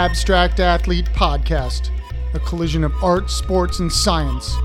Abstract Athlete Podcast, a collision of art, sports, and science.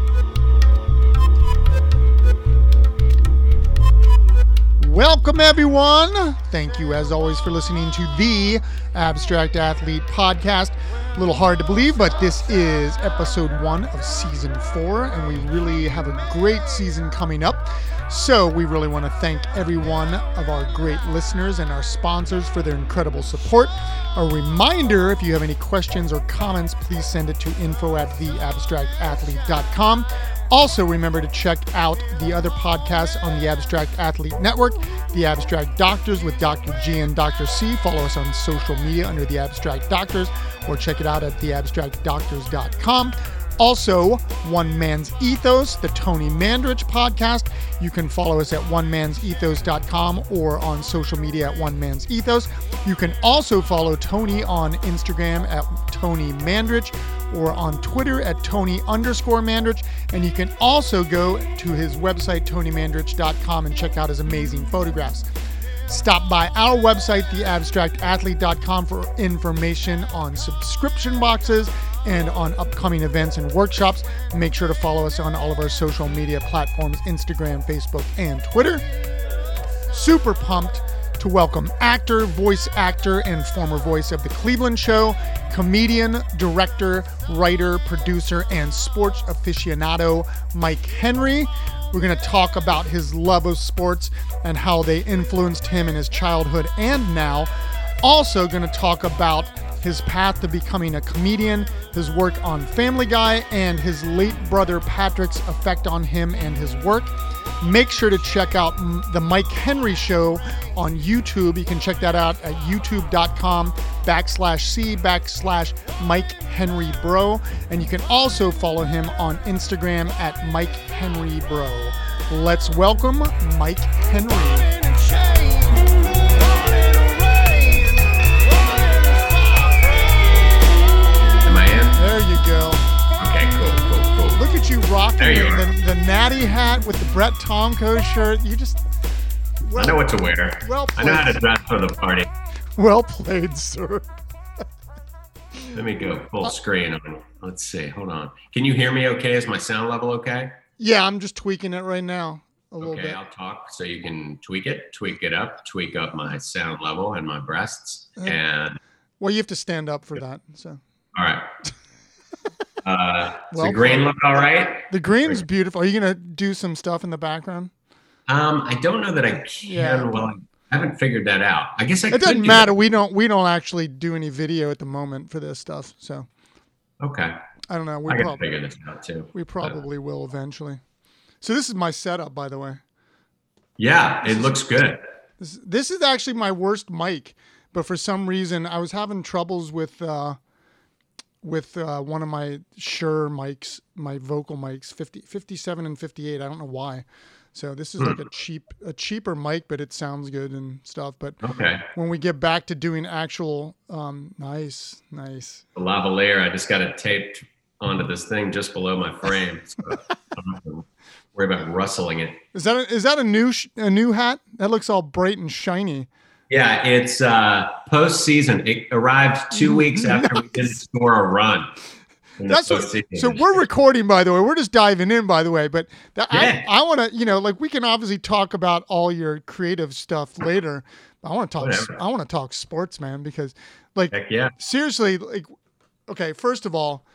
Welcome, everyone. Thank you, as always, for listening to the Abstract Athlete Podcast. A little hard to believe, but this is episode one of season four, and we really have a great season coming up. So, we really want to thank every one of our great listeners and our sponsors for their incredible support. A reminder if you have any questions or comments, please send it to info at theabstractathlete.com. Also, remember to check out the other podcasts on the Abstract Athlete Network, The Abstract Doctors with Dr. G and Dr. C. Follow us on social media under The Abstract Doctors or check it out at theabstractdoctors.com. Also, One Man's Ethos, the Tony Mandarich podcast. You can follow us at onemansethos.com or on social media at One Man's Ethos. You can also follow Tony on Instagram at Tony Mandarich or on Twitter at Tony underscore Mandarich. And you can also go to his website, tonymandarich.com, and check out his amazing photographs. Stop by our website, theabstractathlete.com, for information on subscription boxes and on upcoming events and workshops. Make sure to follow us on all of our social media platforms Instagram, Facebook, and Twitter. Super pumped to welcome actor, voice actor, and former voice of The Cleveland Show, comedian, director, writer, producer, and sports aficionado Mike Henry. We're going to talk about his love of sports and how they influenced him in his childhood and now. Also, going to talk about his path to becoming a comedian, his work on Family Guy, and his late brother Patrick's effect on him and his work. Make sure to check out the Mike Henry Show on YouTube. You can check that out at youtube.com backslash C backslash Mike Henry Bro. And you can also follow him on Instagram at Mike Henry Bro. Let's welcome Mike Henry. At you rocking you the, the natty hat with the Brett Tomko shirt. You just I know what to wear. Well played. I know how to dress for the party. well played, sir. Let me go full screen on. Let's see. Hold on. Can you hear me okay? Is my sound level okay? Yeah, I'm just tweaking it right now a little Okay, bit. I'll talk so you can tweak it, tweak it up, tweak up my sound level and my breasts. Uh, And Well, you have to stand up for that. So all right. Uh, Well the green look all right? the green's beautiful. Are you gonna do some stuff in the background? Um, I don't know that I can. Yeah. Well, I haven't figured that out. I guess I It doesn't do matter. We don't we don't actually do any video at the moment for this stuff. So. Okay. I don't know. We I to probably figure this out too. we probably will eventually. So this is my setup, by the way. Yeah, it looks good. This this is actually my worst mic, but for some reason I was having troubles with uh, with uh, one of my Shure mics, my vocal mics, 50, 57 and 58. I don't know why. So this is like a cheap a cheaper mic, but it sounds good and stuff. But Okay. when we get back to doing actual, um, nice, nice. the lavalier. I just got it taped onto this thing just below my frame. So I don't have to worry about rustling it. Is that a, is that a new sh- a new hat? That looks all bright and shiny. Yeah, it's uh, postseason. It arrived two weeks after we didn't score a run. That's what, so we're recording, by the way. We're just diving in, by the way. But that, Yeah. I, I want to, you know, like we can obviously talk about all your creative stuff later. I want to talk. Whatever. I want to talk sports, man, because like Heck yeah. seriously, like okay, first of all,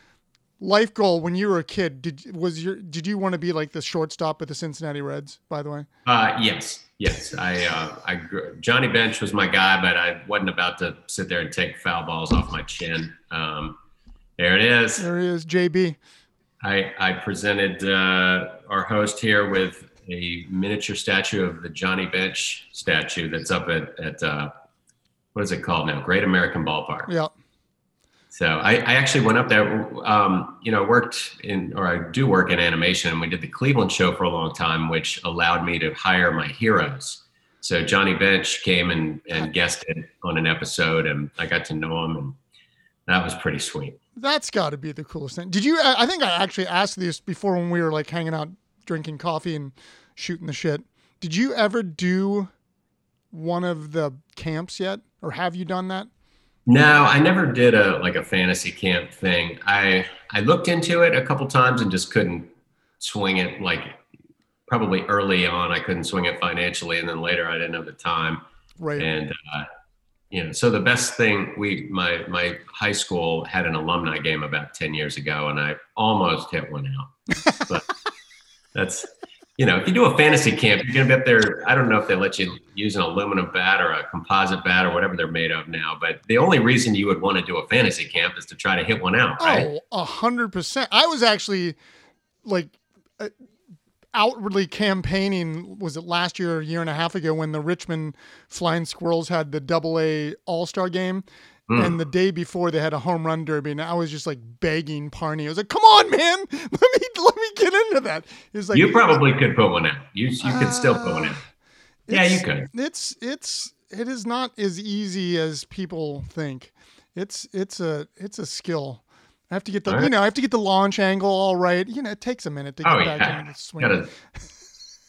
life goal when you were a kid, did was your did you want to be like the shortstop with the Cincinnati Reds? By the way, Uh, yes, yes. I, uh, I Johnny Bench was my guy, but I wasn't about to sit there and take foul balls off my chin. Um, there it is. there he is, JB. I, I presented uh, our host here with a miniature statue of the Johnny Bench statue that's up at, at uh, what is it called now? Great American Ballpark. Yeah, So I, I actually went up there, um, you know, worked in, or I do work in animation, and we did the Cleveland show for a long time, which allowed me to hire my heroes. So Johnny Bench came and, and guested on an episode, and I got to know him, and that was pretty sweet. that's got to be the coolest thing. Did you? I I think I actually asked this before when we were like hanging out, drinking coffee and shooting the shit. Did you ever do one of the camps yet, or have you done that? No, I never did a like a fantasy camp thing. I I looked into it a couple times and just couldn't swing it like probably early on I couldn't swing it financially and then later I didn't have the time. Right. And uh, you know, so the best thing we my my high school had an alumni game about 10 years ago and I almost hit one out. but that's you know, if you do a fantasy camp, you're going to be up there. I don't know if they let you use an aluminum bat or a composite bat or whatever they're made of now. But the only reason you would want to do a fantasy camp is to try to hit one out, right? Oh, a hundred percent. I was actually like uh, outwardly campaigning. Was it last year a year and a half ago when the Richmond Flying Squirrels had the Double A All Star game? Mm. And the day before they had a home run derby, and I was just like begging Parney. I was like, "Come on, man, let me let me get into that." It's like you probably could put one out. You you could uh, still put one out. Yeah, you could. It's it's it is not as easy as people think. It's it's a it's a skill. I have to get the right. you know I have to get the launch angle all right. You know, it takes a minute to get oh, back yeah. into swing. Gotta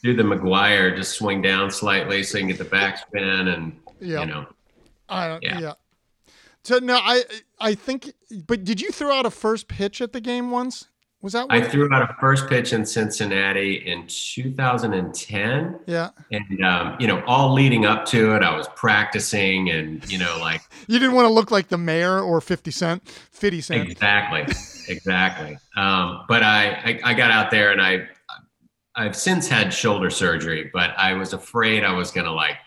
do the McGwire, just swing down slightly so you can get the backspin and yep. you know. I, yeah. yeah. So no, I I think. But did you throw out a first pitch at the game once? Was that? I threw out a first pitch in Cincinnati in 2010. Yeah. And um, you know, all leading up to it, I was practicing, and you know, like you didn't want to look like the mayor or 50 Cent, 50 Cent. Exactly, exactly. um, but I, I I got out there, and I I've since had shoulder surgery, but I was afraid I was gonna like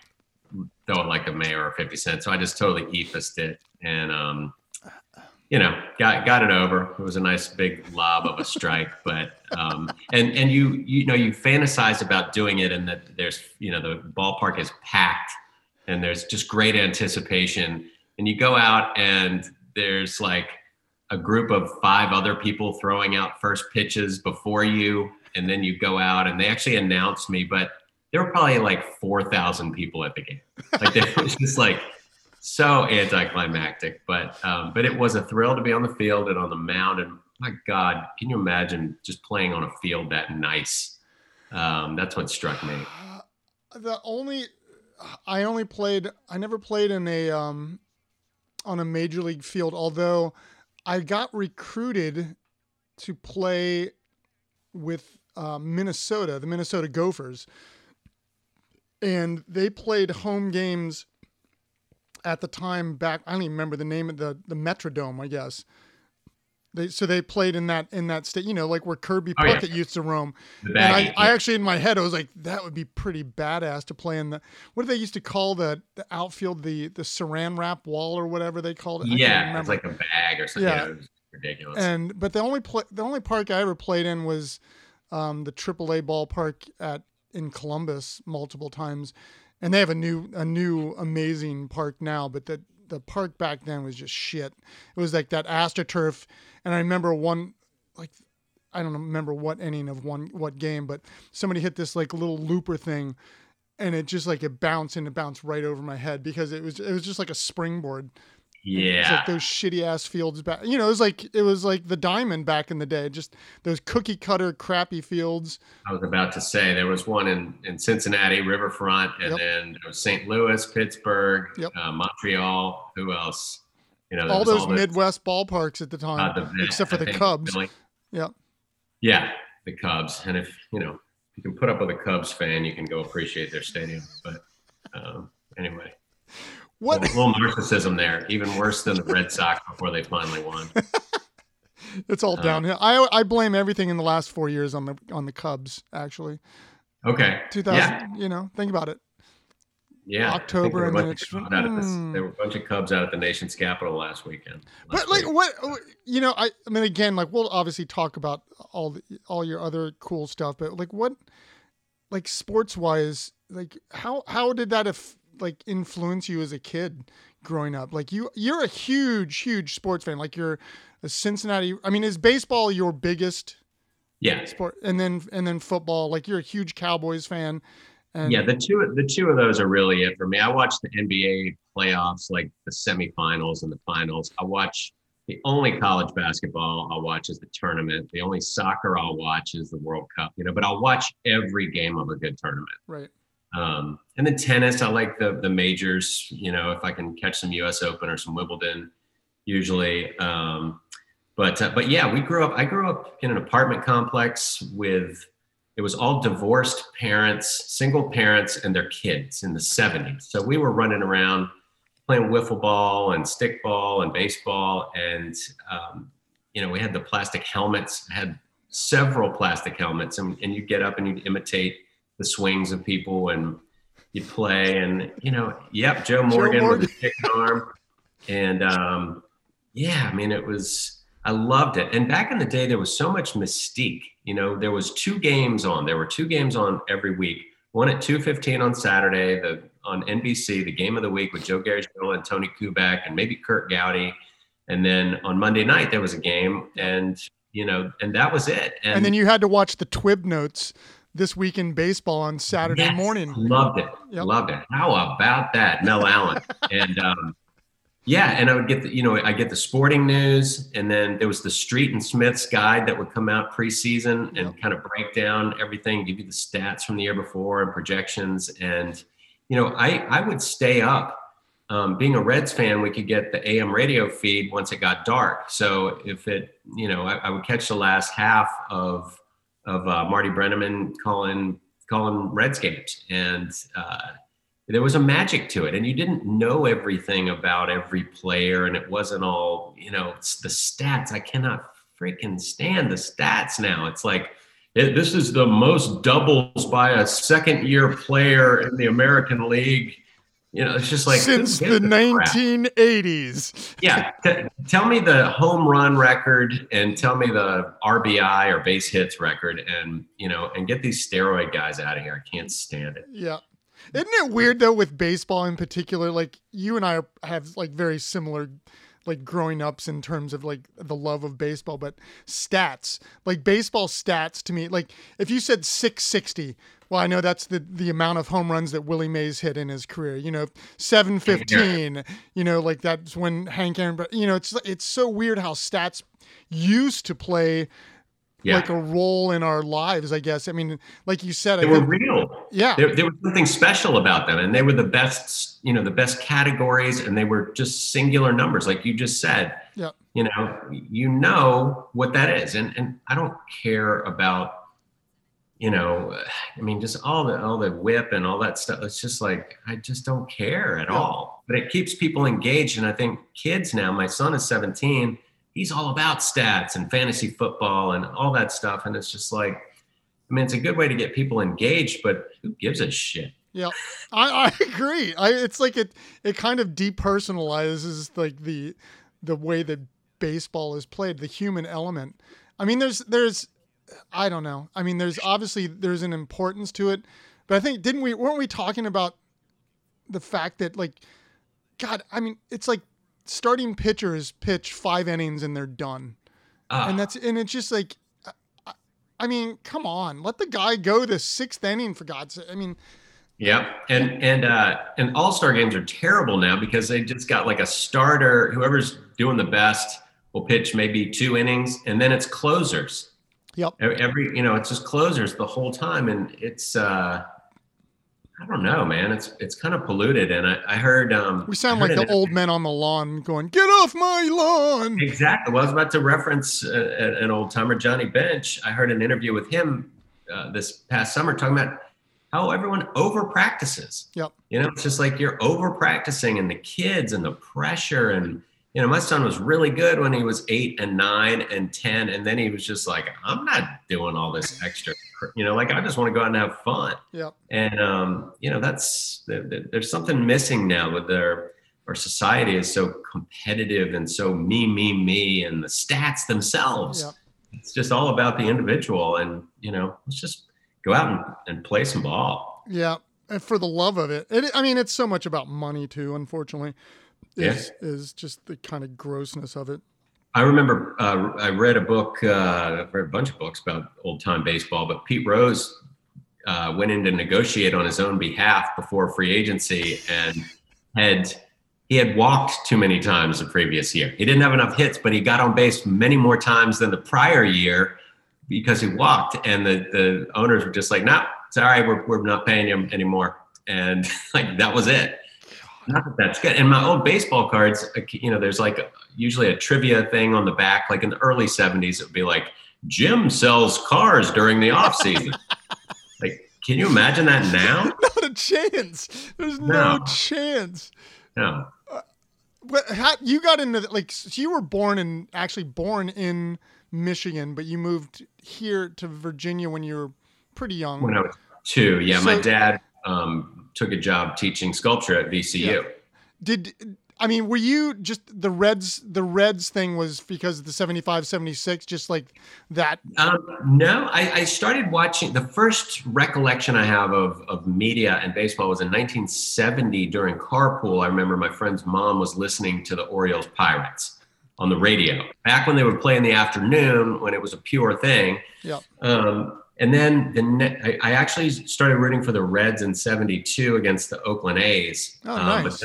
throw it like a mayor or 50 Cent, so I just totally eephused it and um, you know got got it over. It was a nice big lob of a strike, but um, and and you you know you fantasize about doing it, and that there's you know the ballpark is packed, and there's just great anticipation, and you go out and there's like a group of five other people throwing out first pitches before you, and then you go out and they actually announced me, but there were probably like 4,000 people at the game. Like it was just like so anticlimactic, but um, but it was a thrill to be on the field and on the mound. And my God, can you imagine just playing on a field that nice? Um, that's what struck me. Uh, the only I only played I never played in a um, on a major league field, although I got recruited to play with uh, Minnesota, the Minnesota Gophers, and they played home games at the time back I don't even remember the name of the the Metrodome, I guess. They so they played in that in that state, you know, like where Kirby oh, Puckett yeah. used to roam. and I, yeah. I actually in my head I was like, that would be pretty badass to play in the what do they used to call the, the outfield the the saran wrap wall or whatever they called it. yeah, it's like a bag or something. Yeah. ridiculous. And but the only play the only park I ever played in was um, the AAA ballpark at in Columbus multiple times and they have a new a new amazing park now, but the the park back then was just shit. It was like that astroturf, and I remember one like I don't remember what inning of one what game, but somebody hit this like little looper thing, and it just like it bounced and it bounced right over my head because it was it was just like a springboard yeah, like those shitty ass fields back. You know, it was like it was like the diamond back in the day. Just those cookie cutter crappy fields. I was about to say there was one in in Cincinnati, Riverfront, and yep. then there was St. Louis, Pittsburgh, yep. uh, Montreal. Who else? You know, all those, all Midwest ballparks at the time, uh, the, except for I the Cubs. Really, yep. Yeah, the Cubs. And if you know, you can put up with a Cubs fan, you can go appreciate their stadium. But um, anyway. What? A little, narcissism there, even worse than the Red Sox before they finally won. it's all uh, downhill. I I blame everything in the last four years on the on the Cubs. Actually. Okay. 2000. Yeah. You know, think about it. Yeah, October and then it's mm. the, there were a bunch of Cubs out at the nation's capital last weekend. Last but like week. what you know, I I mean again, like we'll obviously talk about all the, all your other cool stuff, but like what like sports wise, like how how did that if like influence you as a kid growing up? Like you you're a huge huge sports fan. Like you're a Cincinnati. I mean, is baseball your biggest? Yeah. Sport and then and then football. Like you're a huge Cowboys fan. And yeah, the two the two of those are really it for me. I watch the NBA playoffs, like the semifinals and the finals. I watch the only college basketball I'll watch is the tournament. The only soccer I'll watch is the World Cup. You know, but I'll watch every game of a good tournament. Right. Um, and then tennis, I like the the majors. You know, if I can catch some U.S. Open or some Wimbledon, usually. Um, but uh, but yeah, we grew up. I grew up in an apartment complex with it was all divorced parents, single parents, and their kids in the 70s. So we were running around playing wiffle ball and stickball and baseball, and um, you know we had the plastic helmets. had several plastic helmets, and, and you get up and you imitate the swings of people and you play and you know yep joe morgan, joe morgan. with a chicken arm. And um, yeah i mean it was i loved it. And back in the day there was so much mystique you know there was two games on. There were two games on every week. One at 2.15 on saturday the on nbc the game of the week with joe garagiola and tony kubek and maybe curt gowdy. And then on monday night there was a game and you know and that was it. And, and then you had to watch the twib notes this week in baseball on Saturday yes, morning. Loved it. Yep. Loved it. How about that, Mel Allen? and um, yeah, and I would get the, you know, I get the sporting news, and then there was the Street and Smith's guide that would come out preseason and yep. kind of break down everything, give you the stats from the year before and projections. And you know, I I would stay up. Um, being a Reds fan, we could get the AM radio feed once it got dark. So if it, you know, I, I would catch the last half of of uh, Marty Brennaman calling calling Reds games, and uh, there was a magic to it. And you didn't know everything about every player, and it wasn't all you know. It's the stats. I cannot freaking stand the stats now. It's like it, this is the most doubles by a second year player in the American League you know, it's just like since the, the 1980s. yeah, t- tell me the home run record and tell me the RBI or base hits record, and you know, and get these steroid guys out of here. I can't stand it. Yeah. Isn't it weird though with baseball in particular? Like you and I have like very similar like growing ups in terms of like the love of baseball, but stats, like baseball stats to me, like if you said 660, well, I know that's the the amount of home runs that Willie Mays hit in his career. You know, 715, you know, like that's when Hank Aaron, but you know, it's it's so weird how stats used to play yeah. like a role in our lives, I guess. I mean, like you said, they I were think, real. Yeah, there, there, was something special about them, and they were the best. You know, the best categories, and they were just singular numbers, like you just said. Yeah. You know, you know what that is, and and I don't care about. You know, I mean, just all the all the whip and all that stuff. It's just like I just don't care at yeah. all. But it keeps people engaged, and I think kids now. My son is 17 he's all about stats and fantasy football and all that stuff. And it's just like, I mean, it's a good way to get people engaged, but who gives a shit? Yeah, I, I agree. I, it's like it it kind of depersonalizes like the the way that baseball is played, the human element. I mean, there's there's I don't know. I mean, there's obviously there's an importance to it, but I think didn't we weren't we talking about the fact that like God, I mean, it's like starting pitchers pitch five innings and they're done, uh, and that's and it's just like, I mean, come on, let the guy go the sixth inning for God's sake. I mean. Yeah, and and uh, and All Star games are terrible now because they just got like a starter. Whoever's doing the best will pitch maybe two innings, and then it's closers. Yep. Every you know, it's just closers the whole time, and it's uh, I don't know, man. It's it's kind of polluted, and I, I heard. Um, we sound heard like the old men on the lawn going, "Get off my lawn!" Exactly. Well, I was about to reference uh, an old timer, Johnny Bench. I heard an interview with him uh, this past summer talking about how everyone over practices. Yep. You know, it's just like you're over practicing, and the kids and the pressure, and you know, my son was really good when he was eight and nine and ten, and then he was just like, "I'm not doing all this extra." You know, like I just want to go out and have fun. Yeah. And um, you know, that's there's something missing now with their our society is so competitive and so me, me, me, and the stats themselves. Yeah. It's just all about the individual, and you know, let's just go out and, and play some ball. Yeah, and for the love of it. it I mean, it's so much about money too. Unfortunately, is yeah. is just the kind of grossness of it. I remember uh, I read a book, uh, read a bunch of books about old time baseball, but Pete Rose uh, went in to negotiate on his own behalf before free agency and had he had walked too many times the previous year. He didn't have enough hits, but he got on base many more times than the prior year because he walked. And the, the owners were just like, no, nah. We're, we're not paying him anymore. and like that was it. Not that that's good. And my old baseball cards, uh, you know, there's like usually a trivia thing on the back. Like in the early '70s, it would be like Jim sells cars during the off season. like, can you imagine that now? Not a chance. There's no, No. chance. No. But how, you got into like so you were born in actually born in Michigan, but you moved here to Virginia when you were pretty young. When I was two, yeah, my dad um, took a job teaching sculpture at VCU. Yeah. Did I mean were you just the Reds the Reds thing was because of the 75 76 just like that Um, no, I, I started watching. The first recollection I have of, of media and baseball was in 1970 during carpool. I remember my friend's mom was listening to the Orioles Pirates on the radio back when they would play in the afternoon when it was a pure thing. Yep. Um, and then the ne- I, I actually started rooting for the Reds in '72 against the Oakland A's. Oh, Um, nice.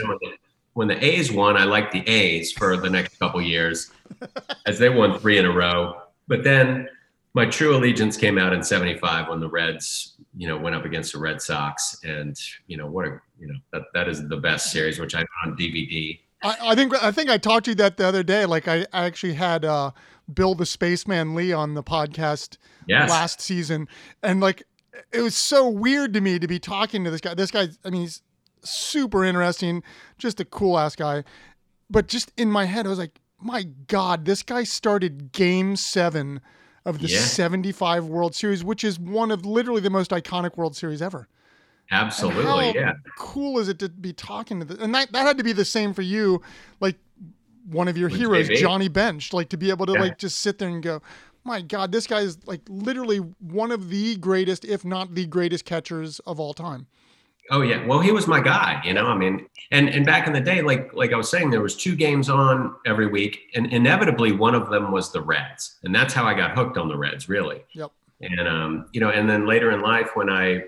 When the, A's won, I liked the A's for the next couple years, as they won three in a row. But then my true allegiance came out in '75 when the Reds, you know, went up against the Red Sox, and you know what a you know that that is the best series, which I on DVD. I, I think I think I talked to you that the other day. Like I, I actually had uh, Bill the Spaceman Lee on the podcast Yes. last season, and like it was so weird to me to be talking to this guy. This guy, I mean, he's super interesting, just a cool ass guy. But just in my head, I was like, my God, this guy started Game Seven of the Yeah. '75 World Series, which is one of literally the most iconic World Series ever. Absolutely, how yeah. Cool is it to be talking to this? And that, that had to be the same for you, like one of your With heroes, JB. Johnny Bench, like to be able to Yeah. like just sit there and go, my God, this guy is like literally one of the greatest, if not the greatest catchers of all time. Oh yeah. Well, he was my guy, you know. I mean, and and back in the day, like like I was saying, there was two games on every week, and inevitably one of them was the Reds, and that's how I got hooked on the Reds, really. Yep. And um, you know, and then later in life, when I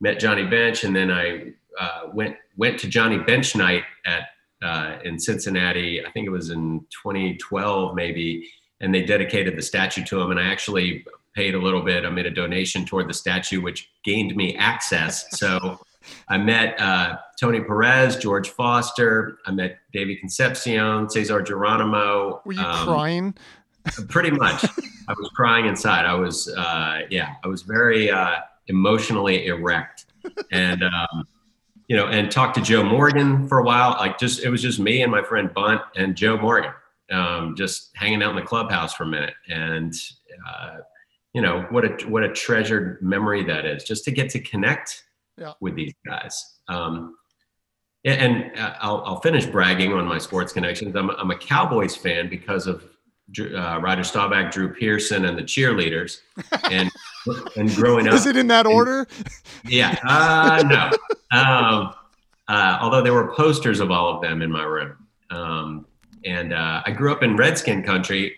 met Johnny Bench, and then I uh, went went to Johnny Bench night at uh, in Cincinnati. I think it was in 2012, maybe, and they dedicated the statue to him, and I actually paid a little bit. I made a donation toward the statue, which gained me access. So. I met uh, Tony Perez, George Foster. I met David Concepcion, Cesar Geronimo. Were you um, crying? Pretty much. I was crying inside. I was, uh, yeah, I was very uh, emotionally erect, and um, you know, and talked to Joe Morgan for a while. Like, just it was just me and my friend Bunt and Joe Morgan, um, just hanging out in the clubhouse for a minute, and uh, you know, what a what a treasured memory that is, just to get to connect Yeah. with these guys. Um, and uh, I'll, I'll finish bragging on my sports connections. I'm, I'm a Cowboys fan because of uh, Roger Staubach, Drew Pearson, and the cheerleaders. And and growing up, Is it in that order? yeah, uh, no. Um, uh, although there were posters of all of them in my room. Um, and uh, I grew up in Redskin country,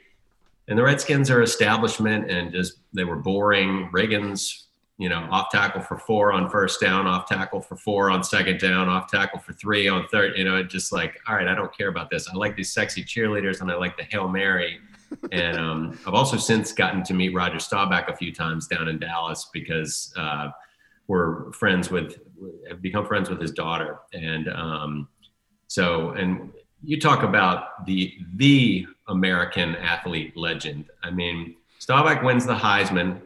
and the Redskins are establishment and just they were boring. Riggins, you know, off tackle for four on first down, off tackle for four on second down, off tackle for three on third. You know, just like, all right, I don't care about this. I like these sexy cheerleaders and I like the Hail Mary. And um, I've also since gotten to meet Roger Staubach a few times down in Dallas because uh, we're friends with, have become friends with his daughter. And um, so, and you talk about the the American athlete legend. I mean, Staubach wins the Heisman,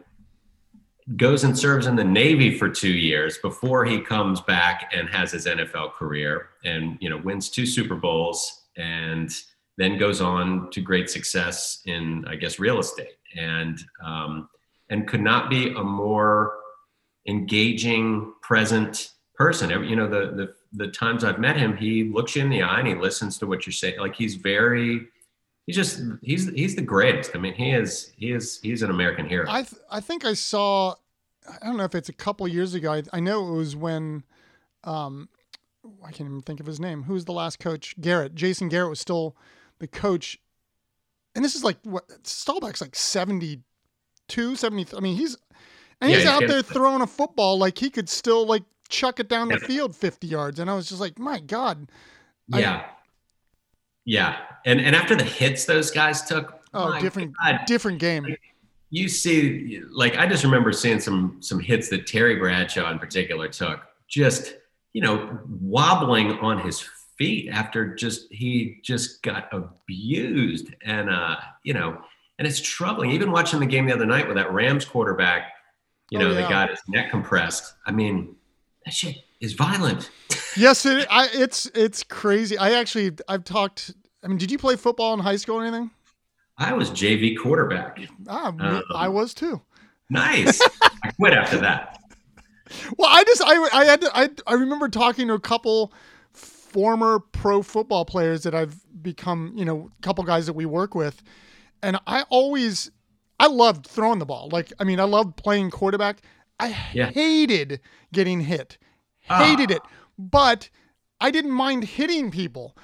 goes and serves in the Navy for two years before he comes back and has his NFL career, and you know wins two Super Bowls, and then goes on to great success in I guess real estate, and um, and could not be a more engaging, present person. You know, the the the times I've met him, he looks you in the eye and he listens to what you're saying. Like he's very, he's just he's he's the greatest. I mean, he is he is he's an American hero. I th- I think I saw. I don't know if it's a couple years ago. I, I know it was when, um, I can't even think of his name. Who's the last coach? Garrett. Jason Garrett was still the coach, and this is like what Staubach's like 72, 70. I mean, he's and Yeah, he's out there throwing a football like he could still like chuck it down the field 50 yards, and I was just like, my God. I- yeah. And and after the hits those guys took, Oh, different, God, different game. you see like i just remember seeing some some hits that terry bradshaw in particular took just you know, wobbling on his feet after just he just got abused and uh you know and it's troubling even watching the game the other night with that rams quarterback you know oh, yeah. that got his neck compressed i mean that shit is violent yes it, I, it's it's crazy i actually i've talked i mean did you play football in high school or anything i was jv quarterback ah, um, i was too nice i quit after that well i just i i had to, i i remember talking to a couple former pro football players that I've become, you know, a couple guys that we work with. And I always, I loved throwing the ball. Like, I mean, I loved playing quarterback. I yeah. hated getting hit, Ah. hated it. But I didn't mind hitting people.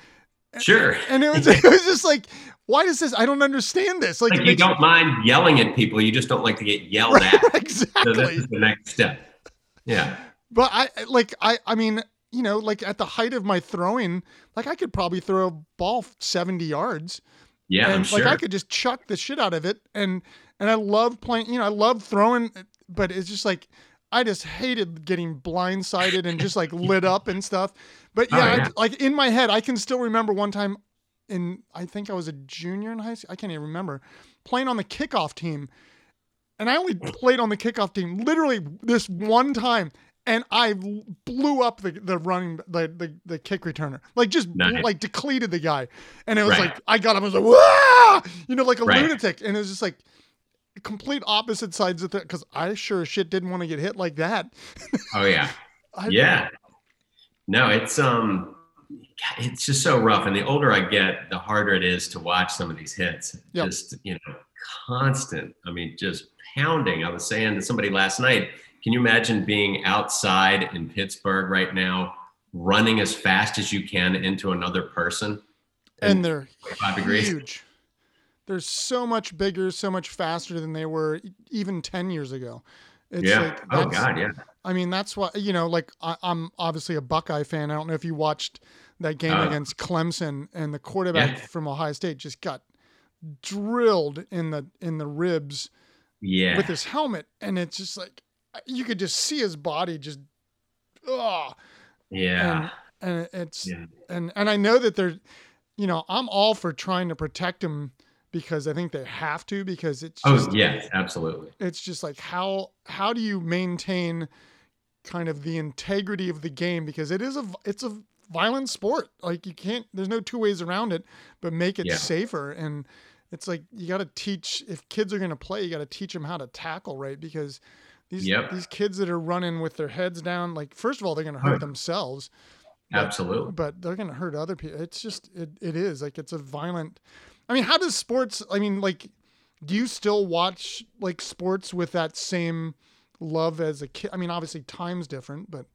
Sure. And it was, it was just like, why does this? I don't understand this. Like, like you don't mind yelling at people. You just don't like to get yelled right, at. Exactly. So this is the next step. Yeah. But I like I I mean you know, like at the height of my throwing, like I could probably throw a ball 70 yards. Yeah, and I'm like sure. I could just chuck the shit out of it and and I love playing, you know, I love throwing but it's just like I just hated getting blindsided and just like lit up and stuff. But yeah, oh, yeah. I, like in my head, I can still remember one time in I think I was a junior in high school. I can't even remember playing on the kickoff team. And I only played on the kickoff team literally this one time and I blew up the the running the the, the kick returner, like just nice. like depleted the guy, and it was right. like I got him, I was like, Wah! you know, like a right. lunatic, and it was just like complete opposite sides of it because I sure as shit didn't want to get hit like that. Oh yeah, I, yeah. No, it's um, it's just so rough, and the older I get, the harder it is to watch some of these hits. Yep. Just you know, constant. I mean, just pounding. I was saying to somebody last night can you imagine being outside in Pittsburgh right now, running as fast as you can into another person? And they're five degrees. huge. They're so much bigger, so much faster than they were even 10 years ago. It's yeah. Like, oh God, yeah. I mean, that's why you know, like I, am obviously a Buckeye fan. I don't know if you watched that game uh, against Clemson, and the quarterback yeah. from Ohio State just got drilled in the in the ribs, yeah, with his helmet, and it's just like you could just see his body just oh yeah and, and it's yeah. and and i know that they're you know i'm all for trying to protect him because i think they have to because it's oh, just, oh yeah absolutely it's just like how how do you maintain kind of the integrity of the game because it is a it's a violent sport like you can't there's no two ways around it but make it yeah. safer and it's like you got to teach if kids are going to play you got to teach them how to tackle right because these yep. these kids that are running with their heads down, like first of all, they're going to hurt themselves. But, Absolutely. But they're going to hurt other people. It's just it, it is like it's a violent. I mean, how does sports? I mean, like, do you still watch like sports with that same love as a kid? I mean, obviously time's different, but.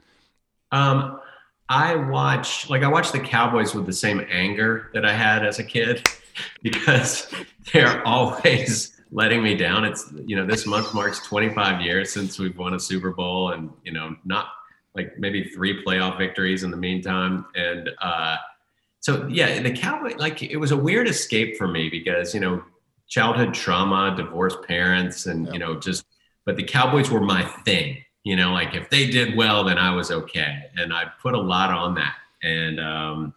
Um, I watch like I watch the Cowboys with the same anger that I had as a kid because they're always letting me down. It's you know this month marks 25 years since we've won a Super Bowl, and you know not like maybe three playoff victories in the meantime. And uh, so yeah, the Cowboy like it was a weird escape for me because you know childhood trauma, divorced parents, and yeah. you know just but the Cowboys were my thing. You know, like if they did well, then I was okay, and I put a lot on that. And um,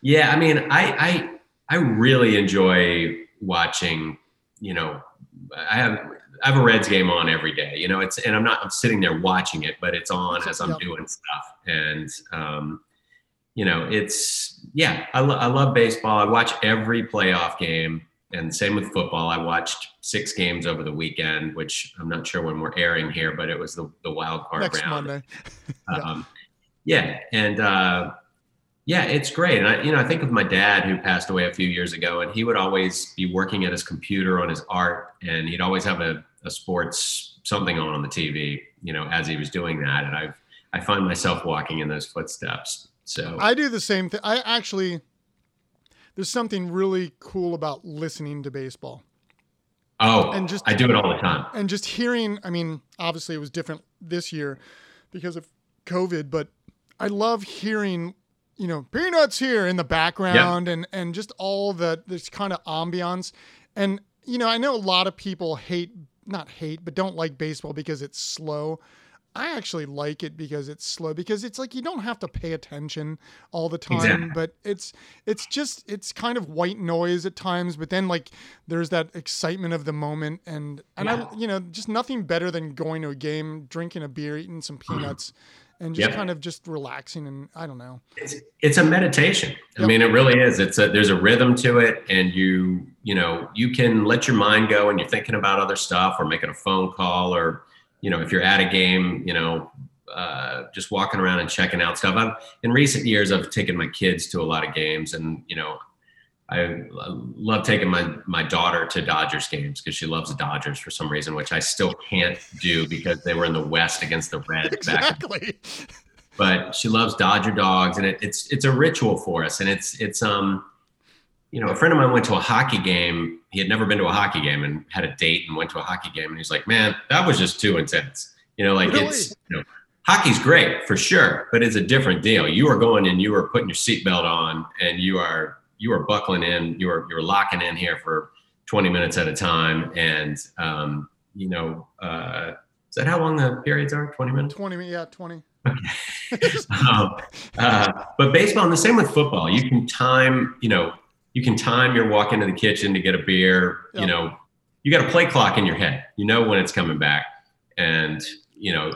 yeah, I mean, I I I really enjoy watching you know, I have I have a Reds game on every day. You know, it's and I'm not I'm sitting there watching it, but it's on as I'm doing stuff. And um, you know, it's yeah, I, lo- I love baseball. I watch every playoff game, and same with football. I watched six games over the weekend, which I'm not sure when we're airing here, but it was the the wild card Next round. Monday. um, yeah, and uh, yeah, it's great. And I, you know, I think of my dad who passed away a few years ago, and he would always be working at his computer on his art, and he'd always have a, a sports something on on the TV, you know, as he was doing that. And I've I find myself walking in those footsteps. So I do the same thing. I actually there's something really cool about listening to baseball. Oh, and just I do it all the time. And just hearing, I mean, obviously it was different this year because of COVID, but I love hearing you know, peanuts here in the background and and just all the this kind of ambiance. And you know, I know a lot of people hate not hate, but don't like baseball because it's slow. I actually like it because it's slow because it's like you don't have to pay attention all the time, Exactly. but it's it's just it's kind of white noise at times, but then like there's that excitement of the moment and and Yeah. I you know, just nothing better than going to a game, drinking a beer, eating some hmm. peanuts and just Yep. kind of just relaxing and I don't know. it's, it's a meditation. I mean, it really is. It's a, there's a rhythm to it and you, you know, you can let your mind go and you're thinking about other stuff or making a phone call or, you know, if you're at a game, you know, uh, just walking around and checking out stuff. I've, in recent years, I've taken my kids to a lot of games and, you know, I love taking my, my daughter to Dodgers games because she loves the Dodgers for some reason, which I still can't do because they were in the West against the Reds back Exactly. but she loves Dodger dogs, and it, it's it's a ritual for us. And it's it's um, you know, a friend of mine went to a hockey game. He had never been to a hockey game and had a date and went to a hockey game, and he's like, "Man, that was just too intense." You know, like Really? it's you know, hockey's great for sure, but it's a different deal. You are going and you are putting your seatbelt on, and you are you are buckling in. You are you're locking in here for 20 minutes at a time, and um, you know, uh, is that how long the periods are? 20 minutes. 20 mi- yeah, 20. um, uh, but baseball, and the same with football. You can time, you know, you can time your walk into the kitchen to get a beer. Yeah. You know, you got a play clock in your head. You know when it's coming back, and you know,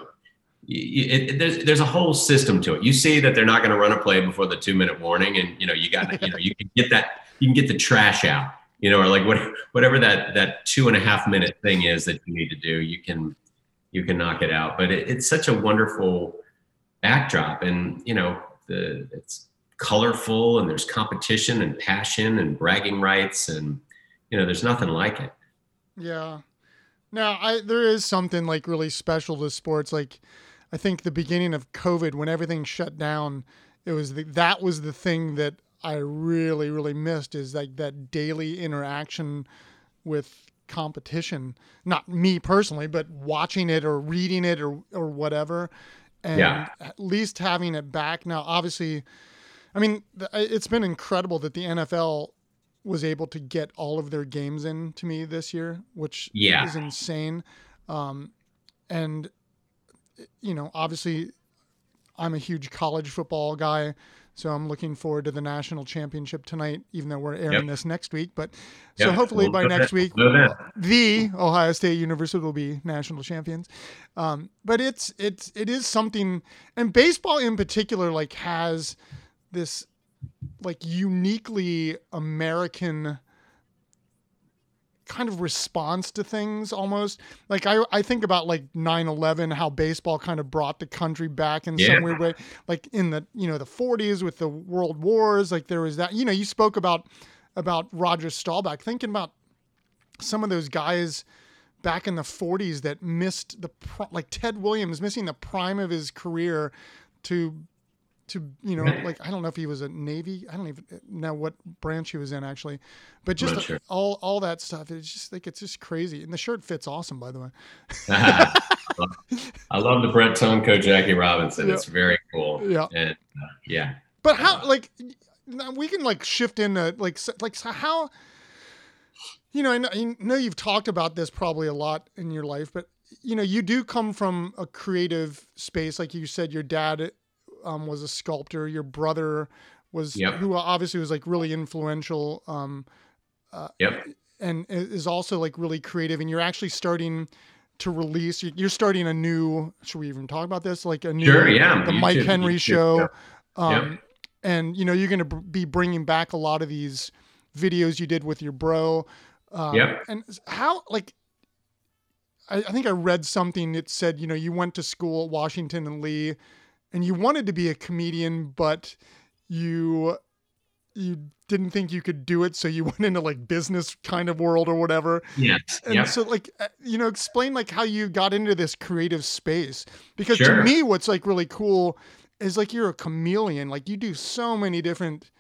it, it- there's there's a whole system to it. You see that they're not going to run a play before the two minute warning, and you know you got you know you can get that you can get the trash out. You know, or like what, whatever that that two and a half minute thing is that you need to do, you can you can knock it out. But it, it's such a wonderful backdrop and you know the it's colorful and there's competition and passion and bragging rights and you know there's nothing like it Yeah. Now, I there is something like really special to sports. Like, I think the beginning of COVID, when everything shut down, it was the, that was the thing that I really really missed is like that daily interaction with competition. Not me personally, but watching it or reading it or or whatever. And Yeah. at least having it back now. Obviously, I mean, it's been incredible that the NFL was able to get all of their games in to me this year, which Yeah. is insane. Um, and you know, obviously, I'm a huge college football guy, so I'm looking forward to the national championship tonight. Even though we're airing Yep. this next week, but so hopefully We'll by next week, that. the Ohio State University will be national champions. Um, but it's it's it is something, and baseball in particular, like has this like uniquely American kind of response to things almost like I, I think about like 9-11 how baseball kind of brought the country back in Yeah. some weird way like in the you know the 40s with the world wars like there was that you know you spoke about about roger staubach thinking about some of those guys back in the 40s that missed the like ted williams missing the prime of his career to to you know like i don't know if he was a navy i don't even know what branch he was in actually but just sure. all all that stuff it's just like it's just crazy and the shirt fits awesome by the way I love the Brett Tomko Jackie Robinson. Yeah. It's very cool. Yeah. And uh, yeah. But how like we can like shift into like like how you know I know, I know you've talked about this probably a lot in your life, but you know you do come from a creative space, like you said. Your dad um, was a sculptor. Your brother was Yep. who obviously was like really influential. Um, Yep. and is also like really creative and you're actually starting to release you- you're starting a new should we even talk about this like a new Sure, yeah, the YouTube- mike henry YouTube, show yeah. um Yep. and you know you're going to b- be bringing back a lot of these videos you did with your bro um, Yep. and how like I, I think i read something that said you know you went to school at washington and lee and you wanted to be a comedian but you you didn't think you could do it so you went into like business kind of world or whatever Yes. and Yep. so like uh, you know explain like how you got into this creative space because to me what's like really cool is like you're a chameleon like you do so many different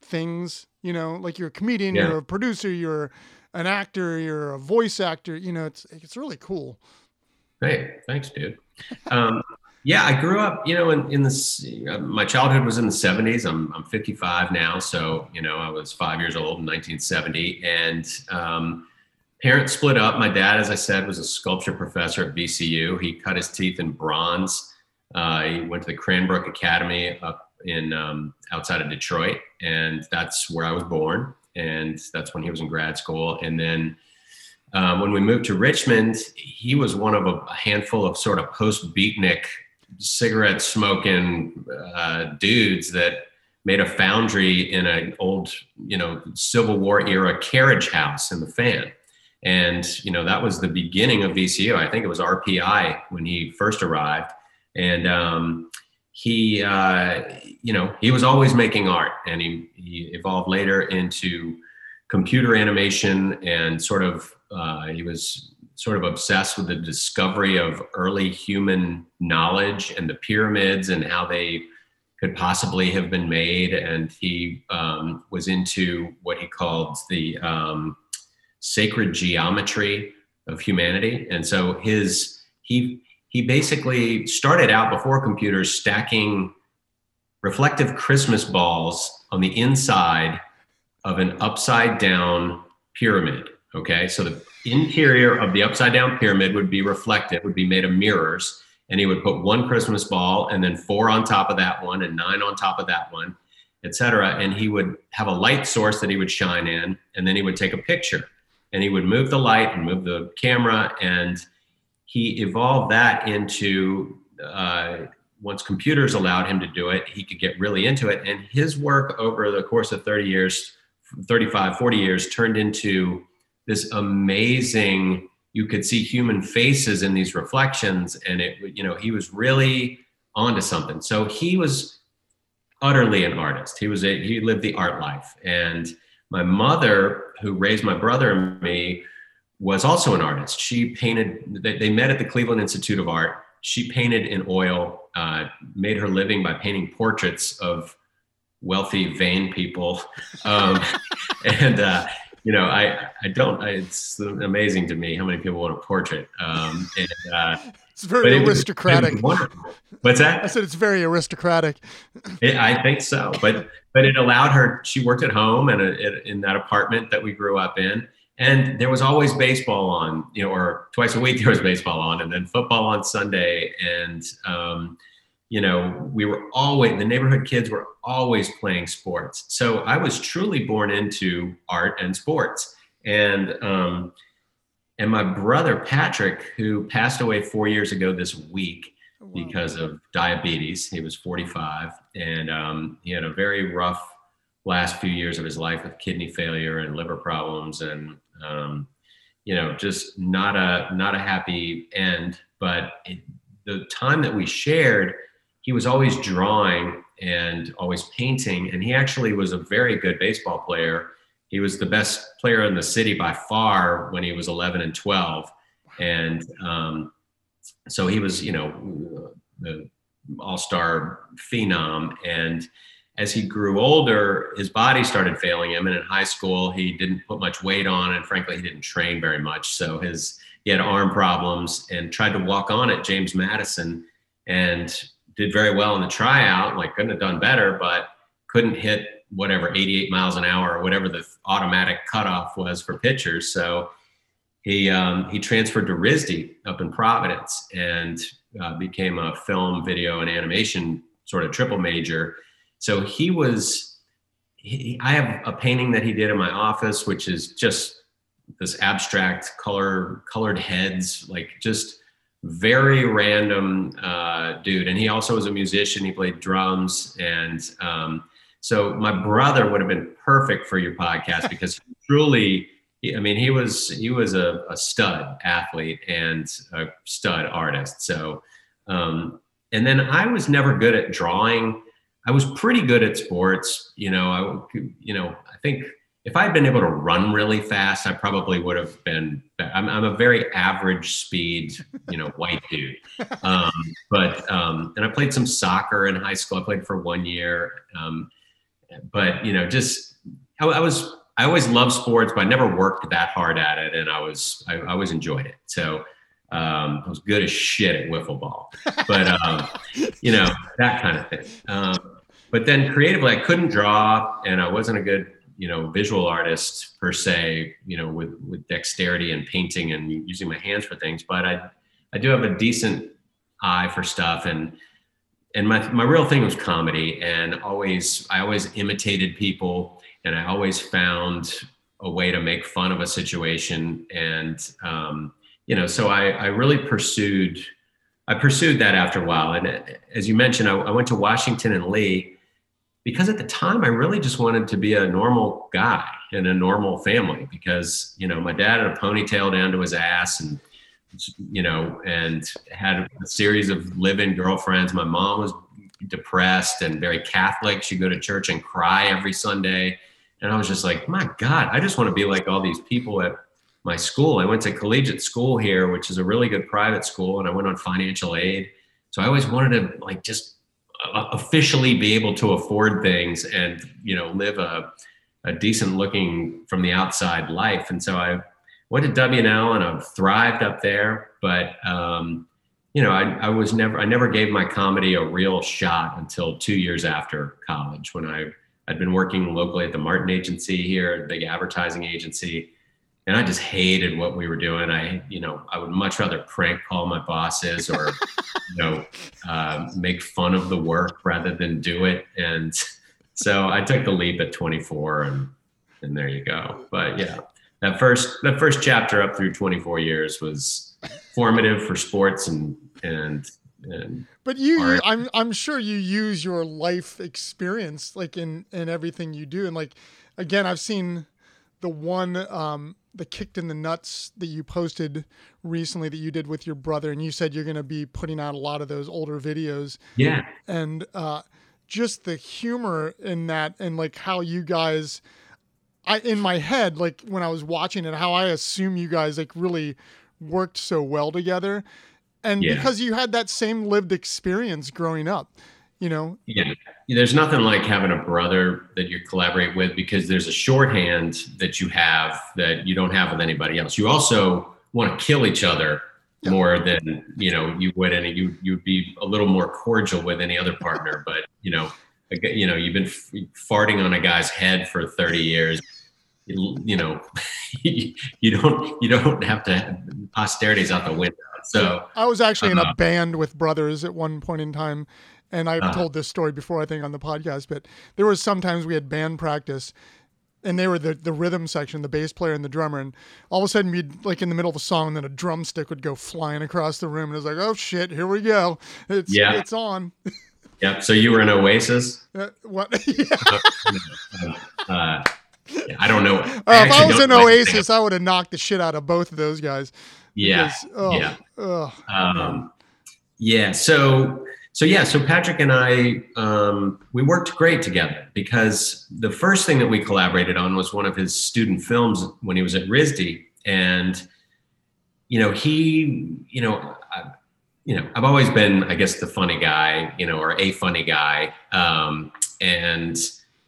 things you know like you're a comedian Yeah. you're a producer you're an actor you're a voice actor you know it's it's really cool Hey, thanks, dude. Um, yeah, I grew up, you know, in, in this, uh, my childhood was in the 70s. I'm, I'm 55 now. So, you know, I was five years old in 1970. And, um, parents split up. My dad, as I said, was a sculpture professor at VCU. He cut his teeth in bronze. Uh, he went to the Cranbrook Academy up in um, outside of Detroit, and that's where I was born. And that's when he was in grad school. And then um, when we moved to Richmond, he was one of a handful of sort of post beatnik cigarette smoking uh, dudes that made a foundry in an old, you know, Civil War era carriage house in the fan. And, you know, that was the beginning of VCU. I think it was RPI when he first arrived. And um, he, uh, you know, he was always making art and he, he evolved later into computer animation and sort of, uh, he was sort of obsessed with the discovery of early human knowledge and the pyramids and how they could possibly have been made. And he um, was into what he called the um, sacred geometry of humanity. And so his he he basically started out before computers stacking reflective Christmas balls on the inside of an upside down pyramid. Okay, so the interior of the upside down pyramid would be reflective, would be made of mirrors, and he would put one Christmas ball and then four on top of that one and nine on top of that one, etc. And he would have a light source that he would shine in, and then he would take a picture and he would move the light and move the camera and he evolved that into uh, once computers allowed him to do it he could get really into it and his work over the course of 30 years 35 40 years turned into this amazing you could see human faces in these reflections and it you know he was really onto something so he was utterly an artist he was a he lived the art life and my mother, who raised my brother and me, was also an artist. She painted, they, met at the Cleveland Institute of Art. She painted in oil, uh, made her living by painting portraits of wealthy, vain people. Um, and, uh, you know, I, I don't, I, it's amazing to me how many people want a portrait. Um, and, uh, it's very aristocratic. It What's that? I said it's very aristocratic. It, I think so, but but it allowed her. She worked at home and in that apartment that we grew up in, and there was always baseball on, you know, or twice a week there was baseball on, and then football on Sunday, and um, you know, we were always the neighborhood kids were always playing sports. So I was truly born into art and sports, and um, and my brother Patrick, who passed away four years ago this week oh, wow. because of diabetes, he was 45, and um, he had a very rough last few years of his life with kidney failure and liver problems, and um, you know, just not a not a happy end. But it, the time that we shared, he was always drawing and always painting, and he actually was a very good baseball player. He was the best player in the city by far when he was 11 and 12 and um, so he was you know the all-star phenom. And as he grew older his body started failing him. And in high school he didn't put much weight on and frankly he didn't train very much. So his he had arm problems and tried to walk on at james madison. And did very well in the tryout like couldn't have done better but couldn't hit whatever 88 miles an hour or whatever the automatic cutoff was for pitchers. So he um, he transferred to RISD up in Providence and uh, became a film, video, and animation sort of triple major. So he was. He, I have a painting that he did in my office, which is just this abstract color colored heads, like just very random uh, dude. And he also was a musician. He played drums and um, so my brother would have been perfect for your podcast because truly, I mean, he was he was a, a stud athlete and a stud artist. So, um, and then I was never good at drawing. I was pretty good at sports. You know, I you know I think if I'd been able to run really fast, I probably would have been. I'm, I'm a very average speed, you know, white dude. Um, but um, and I played some soccer in high school. I played for one year. Um, but you know, just I, I, was I always loved sports, but I never worked that hard at it, and I was I, I always enjoyed it. So um, I was good as shit at wiffle ball, but um, you know that kind of thing. Um, but then creatively, I couldn't draw, and I wasn't a good you know visual artist per se you know with with dexterity and painting and using my hands for things but i i do have a decent eye for stuff. And and my my real thing was comedy and always i always imitated people and i always found a way to make fun of a situation. And um, you know so i i really pursued i pursued that after a while. And as you mentioned I, I went to washington and lee because at the time I really just wanted to be a normal guy in a normal family because you know my dad had a ponytail down to his ass and you know and had a series of live-in girlfriends. My mom was depressed and very Catholic. She'd go to church and cry every Sunday, and I was just like, my God, I just want to be like all these people at my school. I went to collegiate school here, which is a really good private school, and I went on financial aid. So I always wanted to like just officially be able to afford things and you know live a, a decent looking from the outside life. And so i went to W&L and i've thrived up there but um, you know I, I was never i never gave my comedy a real shot until two years after college when i i'd been working locally at the martin agency here a big advertising agency and I just hated what we were doing. I, you know, I would much rather prank call my bosses or, you know, uh, make fun of the work rather than do it. And so I took the leap at 24, and and there you go. But yeah, that first that first chapter up through 24 years was formative for sports and and and. But you, you, I'm I'm sure you use your life experience like in in everything you do, and like again, I've seen the one um the kicked in the nuts that you posted recently that you did with your brother and you said you're going to be putting out a lot of those older videos. Yeah. And uh, just the humor in that and like how you guys i in my head like when i was watching it how i assume you guys like really worked so well together. And yeah. because you had that same lived experience growing up you know? Yeah. There's nothing like having a brother that you collaborate with because there's a shorthand that you have that you don't have with anybody else. You also want to kill each other yeah. more than you know you would any you you'd be a little more cordial with any other partner but you know you know you've been farting on a guy's head for 30 years. You, you know you don't you don't have to posterity's out the window. So i was actually uh, in a uh, band with brothers at one point in time and I've uh-huh. told this story before, I think, on the podcast, but there was sometimes we had band practice and they were the, the rhythm section, the bass player and the drummer, and all of a sudden we'd like in the middle of a song, and then a drumstick would go flying across the room, and it was like, oh shit, here we go, it's yeah. it's on. Yeah. So you were in Oasis. Uh, what? yeah. Uh, uh, I don't know. Uh, if I was in Oasis, I would have knocked the shit out of both of those guys. Yeah. Because, oh, yeah. Oh, um, yeah. So so yeah, so Patrick and I um, we worked great together because the first thing that we collaborated on was one of his student films when he was at RISD, and you know he, you know, I, you know, I've always been, I guess, the funny guy, you know, or a funny guy, um, and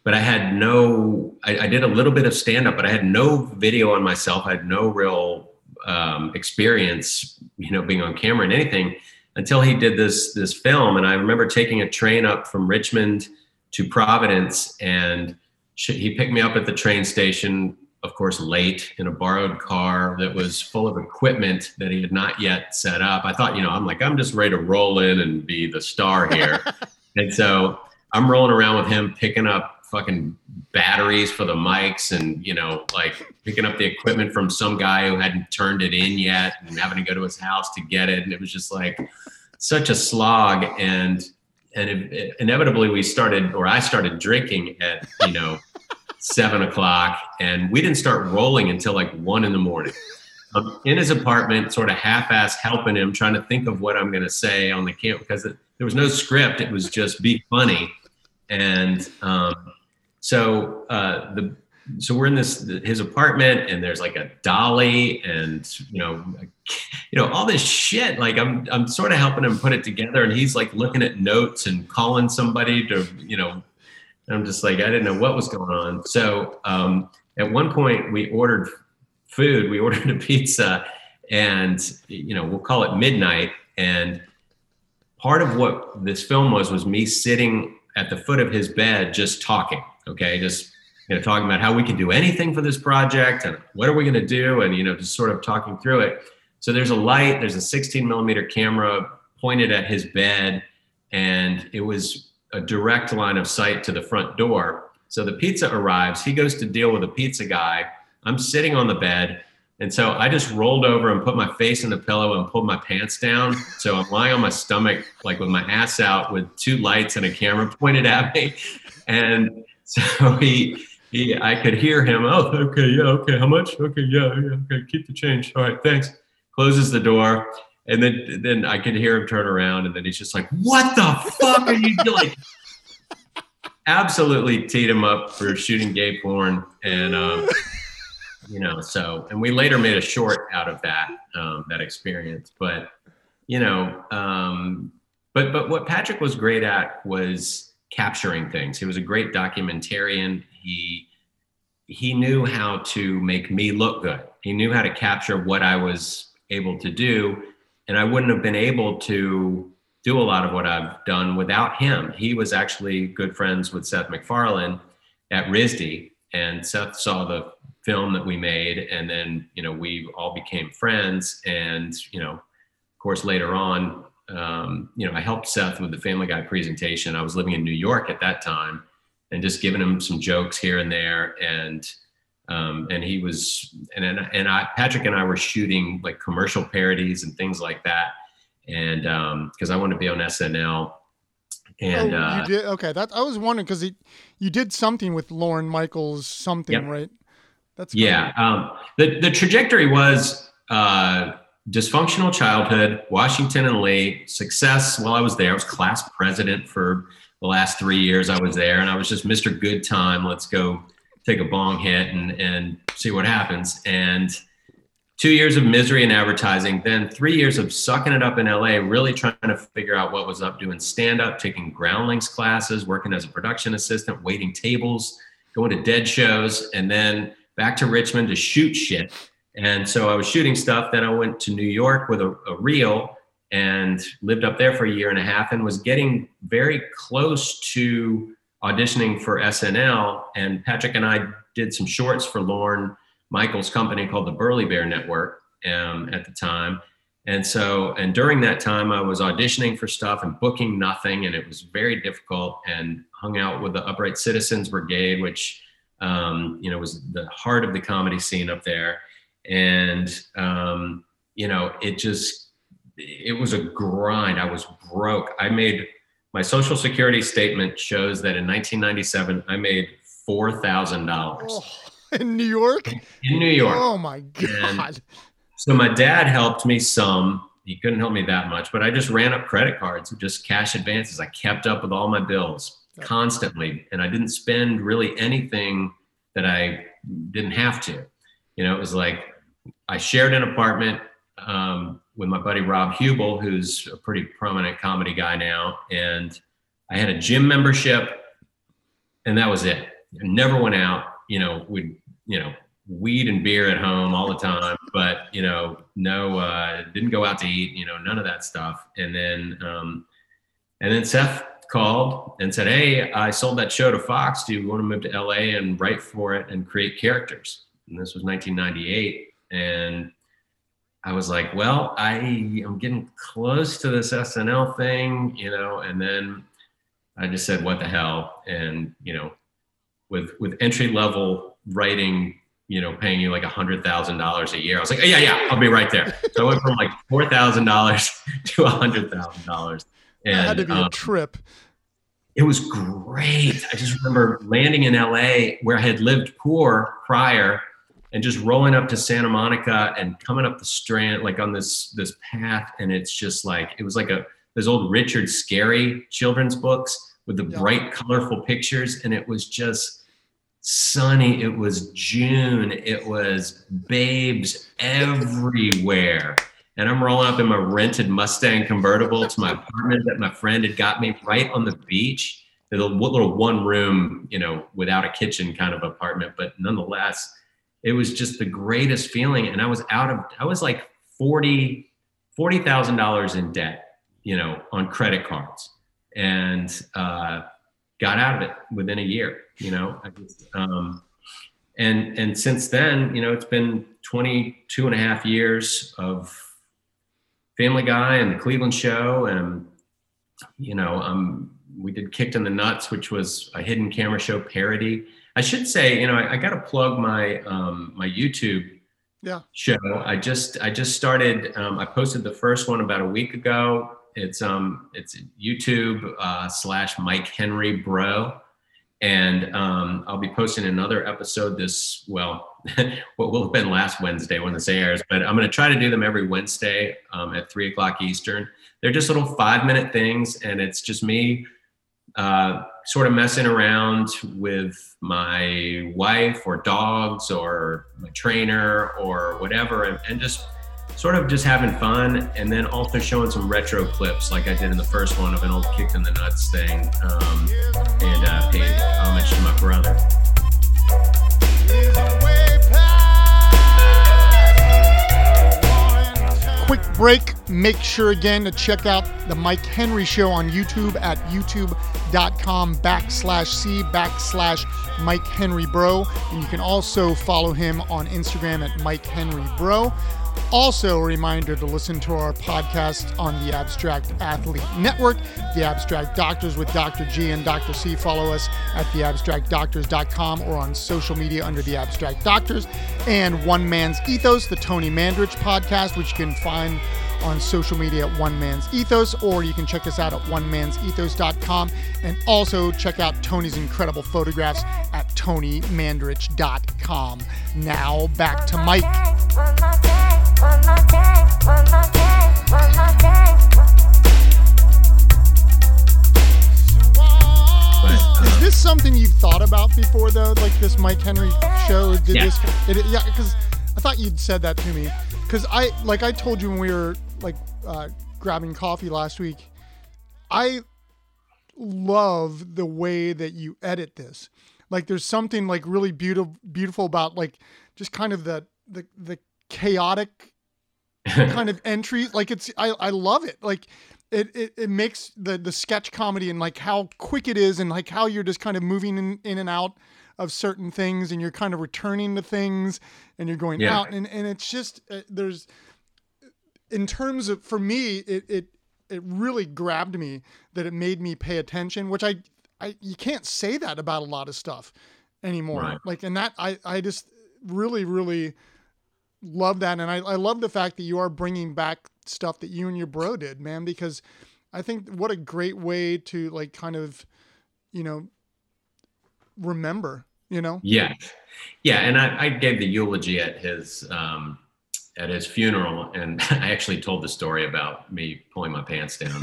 but I had no, I, I did a little bit of stand up, but I had no video on myself. I had no real um, experience, you know, being on camera and anything until he did this this film. And I remember taking a train up from Richmond to Providence, and he picked me up at the train station. Of course, late in a borrowed car that was full of equipment that he had not yet set up. I thought, you know, I'm like, I'm just ready to roll in and be the star here. and so I'm rolling around with him, picking up fucking batteries for the mics and you know like picking up the equipment from some guy who hadn't turned it in yet and having to go to his house to get it. And it was just like such a slog. And and it, it, inevitably we started or i started drinking at you know seven o'clock. And we didn't start rolling until like one in the morning. I'm in his apartment sort of half-ass helping him trying to think of what i'm going to say on the camp because it, there was no script. It was just be funny. And um, so uh, the so we're in this his apartment and there's like a dolly and you know you know all this shit. Like i'm i'm sort of helping him put it together and he's like looking at notes and calling somebody to you know i'm just like i didn't know what was going on. So um, at one point we ordered food we ordered a pizza and you know we'll call it midnight. And part of what this film was was me sitting at the foot of his bed just talking okay just you know, talking about how we can do anything for this project and what are we going to do, and you know, just sort of talking through it. So there's a light, there's a 16 millimeter camera pointed at his bed, and it was a direct line of sight to the front door. So the pizza arrives. He goes to deal with a pizza guy. I'm sitting on the bed. And so I just rolled over and put my face in the pillow and pulled my pants down. So I'm lying on my stomach, like with my ass out, with two lights and a camera pointed at me. And so he, he, I could hear him. Oh, okay, yeah, okay. How much? Okay, yeah, yeah, okay. Keep the change. All right, thanks. Closes the door, and then then I could hear him turn around, and then he's just like, "What the fuck are you doing?" Absolutely teed him up for shooting gay porn, and um, you know, so and we later made a short out of that um, that experience. But you know, um, but but what Patrick was great at was capturing things. He was a great documentarian. He he knew how to make me look good. He knew how to capture what I was able to do, and I wouldn't have been able to do a lot of what I've done without him. He was actually good friends with Seth MacFarlane at RISD, and Seth saw the film that we made, and then you know we all became friends, and you know, of course, later on, um, you know, I helped Seth with the Family Guy presentation. I was living in New York at that time, and just giving him some jokes here and there, and um, and he was and and I Patrick and I were shooting like commercial parodies and things like that, and um, because um, I wanted to be on SNL. And oh, uh, you did okay. That I was wondering because you did something with Lorne Michaels, something yep. right? That's great. yeah. Um, the the trajectory was uh, dysfunctional childhood, Washington and Lee, success while I was there. I was class president for the last three years I was there, and I was just Mr. Good Time. Let's go take a bong hit and and see what happens. And two years of misery in advertising, then three years of sucking it up in LA, really trying to figure out what was up, doing stand up, taking groundlings classes, working as a production assistant, waiting tables, going to dead shows, and then back to Richmond to shoot shit and so I was shooting stuff. Then I went to New York with a, a reel and lived up there for a year and a half and was getting very close to auditioning for SNL. And Patrick and I did some shorts for Lorne Michaels' company called the Burly Bear Network um, at the time. And so, and during that time, I was auditioning for stuff and booking nothing, and it was very difficult. And hung out with the Upright Citizens Brigade, which um, you know was the heart of the comedy scene up there and um, you know it just it was a grind. I was broke. I made my social security statement shows that in 1997 i made $4000 oh, in new york? In new york. Oh my god. and so my dad helped me some. He couldn't help me that much but i just ran up credit cards just cash advances. I kept up with all my bills constantly and i didn't spend really anything that i didn't have to. You know it was like I shared an apartment um, with my buddy Rob Huebel, who's a pretty prominent comedy guy now, and I had a gym membership, and that was it. I never went out. You know, we you know weed and beer at home all the time, but you know, no, uh, didn't go out to eat. You know, none of that stuff. And then um, and then Seth called and said, "Hey, I sold that show to Fox. Do you want to move to LA and write for it and create characters?" And this was 1998 and I was like, well, I am getting close to this SNL thing, you know, and then I just said, what the hell? And, you know, with, with entry level writing, you know, paying you like a hundred thousand dollars a year, I was like, yeah, yeah, I'll be right there. So I went from like four thousand dollars to a hundred thousand dollars. And that had to be um, a trip. It was great. I just remember landing in LA where I had lived poor prior and just rolling up to Santa Monica and coming up the strand like on this this path and it's just like it was like a those old Richard Scarry children's books with the bright colorful pictures and it was just sunny. It was June. It was babes everywhere. And I'm rolling up in my rented Mustang convertible to my apartment that my friend had got me right on the beach. The little one room you know without a kitchen kind of apartment but nonetheless it was just the greatest feeling. And I was out of, I was like 40, $40,000 in debt, you know, on credit cards. And, uh, got out of it within a year. You know, just, um, and and since then, you know, it's been 22 and a half years of Family Guy and the Cleveland Show, and you know, um, we did Kicked in the Nuts, which was a hidden camera show parody. I should say, you know, I, I got to plug my um, my YouTube yeah. show. I just I just started. Um, I posted the first one about a week ago. It's um it's YouTube uh, slash Mike Henry Bro, and um, I'll be posting another episode this well what will have been last Wednesday when this airs, but I'm going to try to do them every Wednesday um, at three o'clock Eastern. They're just little five minute things, and it's just me uh, sort of messing around with my wife or dogs or my trainer or whatever, and, and just sort of just having fun and then also showing some retro clips like I did in the first one of an old kick in the nuts thing um, and uh, paid homage to my brother. Quick break. Make sure again to check out the Mike Henry Show on YouTube at youtube.com backslash C backslash Mike Henry Bro. And you can also follow him on Instagram at Mike Henry Bro. Also, a reminder to listen to our podcast on the Abstract Athlete Network, The Abstract Doctors with Dr. G and Dr. C. Follow us at theabstractdoctors.com or on social media under The Abstract Doctors. And One Man's Ethos, the Tony Mandarich podcast, which you can find on social media at One Man's Ethos, or you can check us out at onemansethos.com. And also check out Tony's incredible photographs at tonymandarich.com. Now back to Mike. Is, is this something you've thought about before, though? Like this Mike Henry show? Did Yeah. this? It, yeah, because thought you'd said that to me. Because I, like I told you when we were like uh, grabbing coffee last week, I love the way that you edit this. Like there's something like really beautiful, beautiful about like just kind of the the the chaotic kind of entries. Like it's I, I love it. Like it, it it makes the the sketch comedy and like how quick it is and like how you're just kind of moving in, in and out of certain things and you're kind of returning to things and you're going Yeah. out and and it's just uh, there's in terms of for me it it it really grabbed me that it made me pay attention which I I you can't say that about a lot of stuff anymore Right. like and that I I just really really love that and I, I love the fact that you are bringing back stuff that you and your bro did man because i think what a great way to like kind of you know remember you know Yeah, yeah, and I, I gave the eulogy at his um, at his funeral, and I actually told the story about me pulling my pants down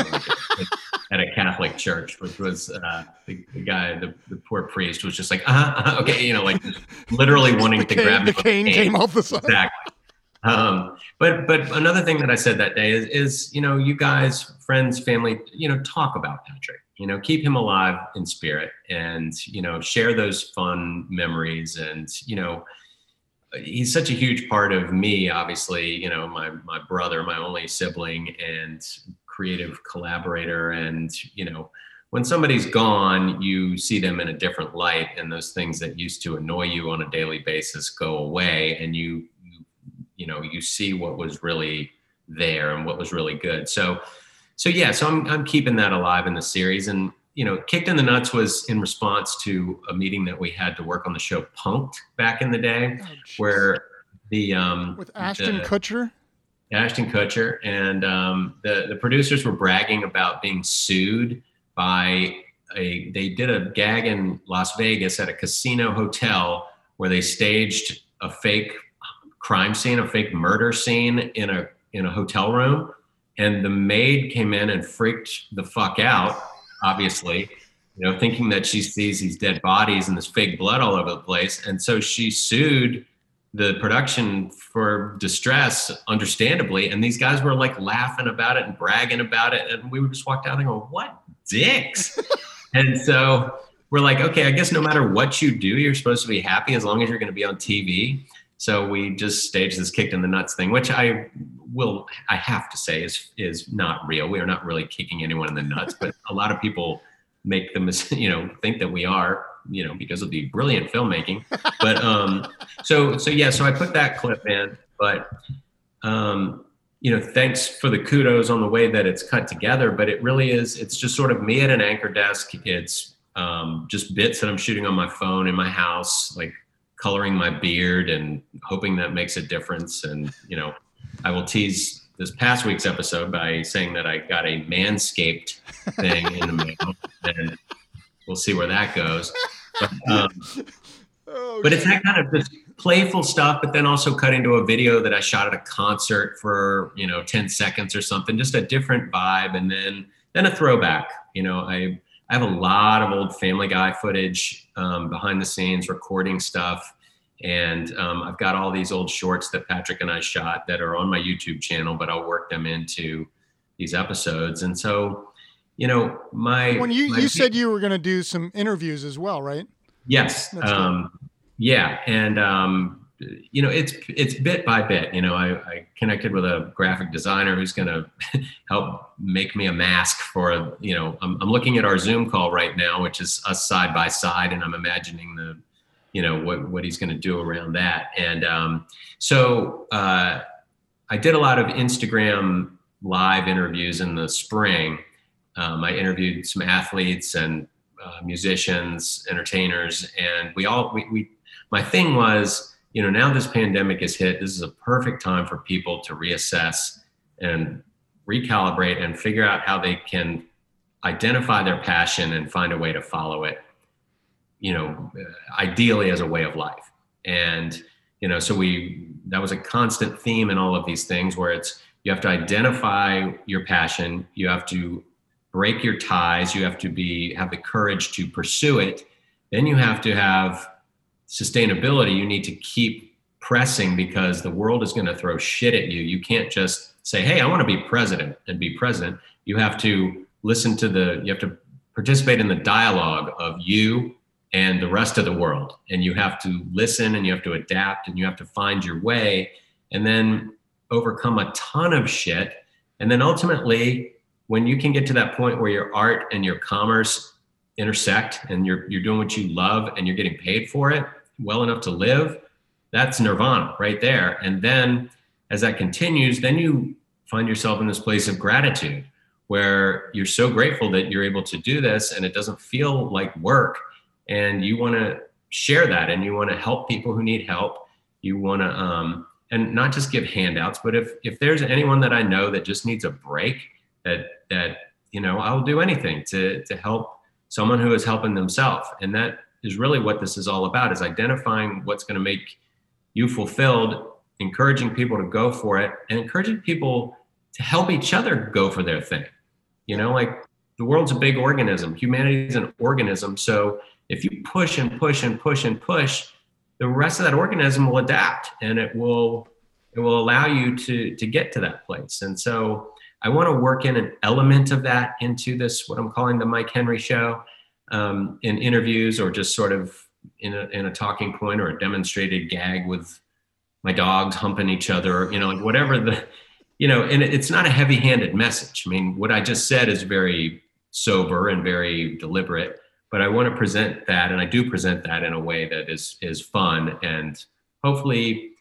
at a Catholic church, which was uh, the, the guy, the, the poor priest, was just like, uh-huh, uh-huh, okay, you know, like literally wanting to cane, grab me the a cane came off the side exactly. Um, but but another thing that I said that day is, is you know you guys, friends, family, you know talk about Patrick. You know keep him alive in spirit, and you know share those fun memories. And you know he's such a huge part of me. Obviously, you know my my brother, my only sibling, and creative collaborator. And you know when somebody's gone, you see them in a different light, and those things that used to annoy you on a daily basis go away, and you you, know you see what was really there and what was really good. So, so yeah, so I'm I'm keeping that alive in the series, and you know, kicked in the nuts was in response to a meeting that we had to work on the show Punk'd back in the day, Oh, where the um with ashton the- kutcher? Ashton Kutcher, and um, the the producers were bragging about being sued by a. They did a gag in Las Vegas at a casino hotel where they staged a fake crime scene, a fake murder scene in a in a hotel room, and the maid came in and freaked the fuck out. Obviously, you know, thinking that she sees these dead bodies and this fake blood all over the place, and so she sued the production for distress, understandably. And these guys were like laughing about it and bragging about it. And we would just walk down there go, what dicks? and so we're like, okay, I guess no matter what you do, you're supposed to be happy as long as you're going to be on TV. So we just staged this kicked in the nuts thing, which I will, I have to say is, is not real. We are not really kicking anyone in the nuts, but a lot of people make them, you know, think that we are, you know, because of the brilliant filmmaking. But um, so so yeah, so I put that clip in, but um, you know, thanks for the kudos on the way that it's cut together. But it really is, it's just sort of me at an anchor desk. It's um, just bits that I'm shooting on my phone in my house, like coloring my beard and hoping that makes a difference. And, you know, I will tease this past week's episode by saying that I got a manscaped thing in the mail, and we'll see where that goes. But, um, oh, but it's that kind of just playful stuff, but then also cut into a video that I shot at a concert for you know 10 seconds or something, just a different vibe, and then then a throwback. You know, I I have a lot of old Family Guy footage um, behind the scenes, recording stuff. And um, I've got all these old shorts that Patrick and I shot that are on my YouTube channel, but I'll work them into these episodes. And so, you know, my when you my, you said you were going to do some interviews as well, right? Yes. Um, yeah, and um, you know, it's it's bit by bit. You know, I, I connected with a graphic designer who's going to help make me a mask for. You know, I'm, I'm looking at our Zoom call right now, which is us side by side, and I'm imagining the you know what what he's going to do around that and um, so uh, i did a lot of instagram live interviews in the spring um, i interviewed some athletes and uh, musicians entertainers and we all we, we my thing was you know now this pandemic has hit this is a perfect time for people to reassess and recalibrate and figure out how they can identify their passion and find a way to follow it you know, ideally as a way of life. And, you know, so we, that was a constant theme in all of these things where it's, you have to identify your passion, you have to break your ties, you have to be, have the courage to pursue it. Then you have to have sustainability. You need to keep pressing because the world is going to throw shit at you. You can't just say, Hey, I want to be president and be president. You have to listen to the, you have to participate in the dialogue of you and the rest of the world. And you have to listen and you have to adapt and you have to find your way and then overcome a ton of shit. And then ultimately, when you can get to that point where your art and your commerce intersect and you're, you're doing what you love and you're getting paid for it well enough to live, that's nirvana right there. And then as that continues, then you find yourself in this place of gratitude where you're so grateful that you're able to do this and it doesn't feel like work. And you want to share that and you want to help people who need help. You want to um, and not just give handouts but if if there's anyone that i know that just needs a break that that you know i'll do anything to to help someone who is helping themselves. And that is really what this is all about is identifying what's going to make you fulfilled encouraging people to go for it and encouraging people to help each other go for their thing. You know like the world's a big organism. Humanity is an organism. So if you push and push and push and push, the rest of that organism will adapt and it will it will allow you to to get to that place. And so I want to work in an element of that into this what I'm calling the Mike Henry show um, in interviews or just sort of in a, in a talking point or a demonstrated gag with my dogs humping each other, you know, like whatever the, you know, and it's not a heavy handed message. I mean, what I just said is very sober and very deliberate but I want to present that, and I do present that in a way that is is fun and hopefully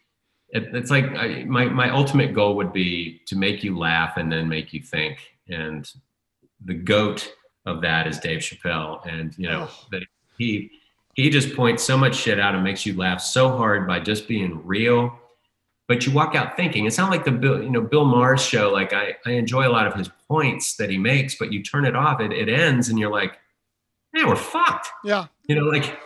it, it's like I, my my ultimate goal would be to make you laugh and then make you think. And the goat of that is Dave Chappelle, and you know oh. that he he just points so much shit out and makes you laugh so hard by just being real. But you walk out thinking it's not like the Bill, you know, Bill Maher show. Like I, I enjoy a lot of his points that he makes, but you turn it off, it, it ends, and you're like, man, we're fucked. Yeah. You know, like,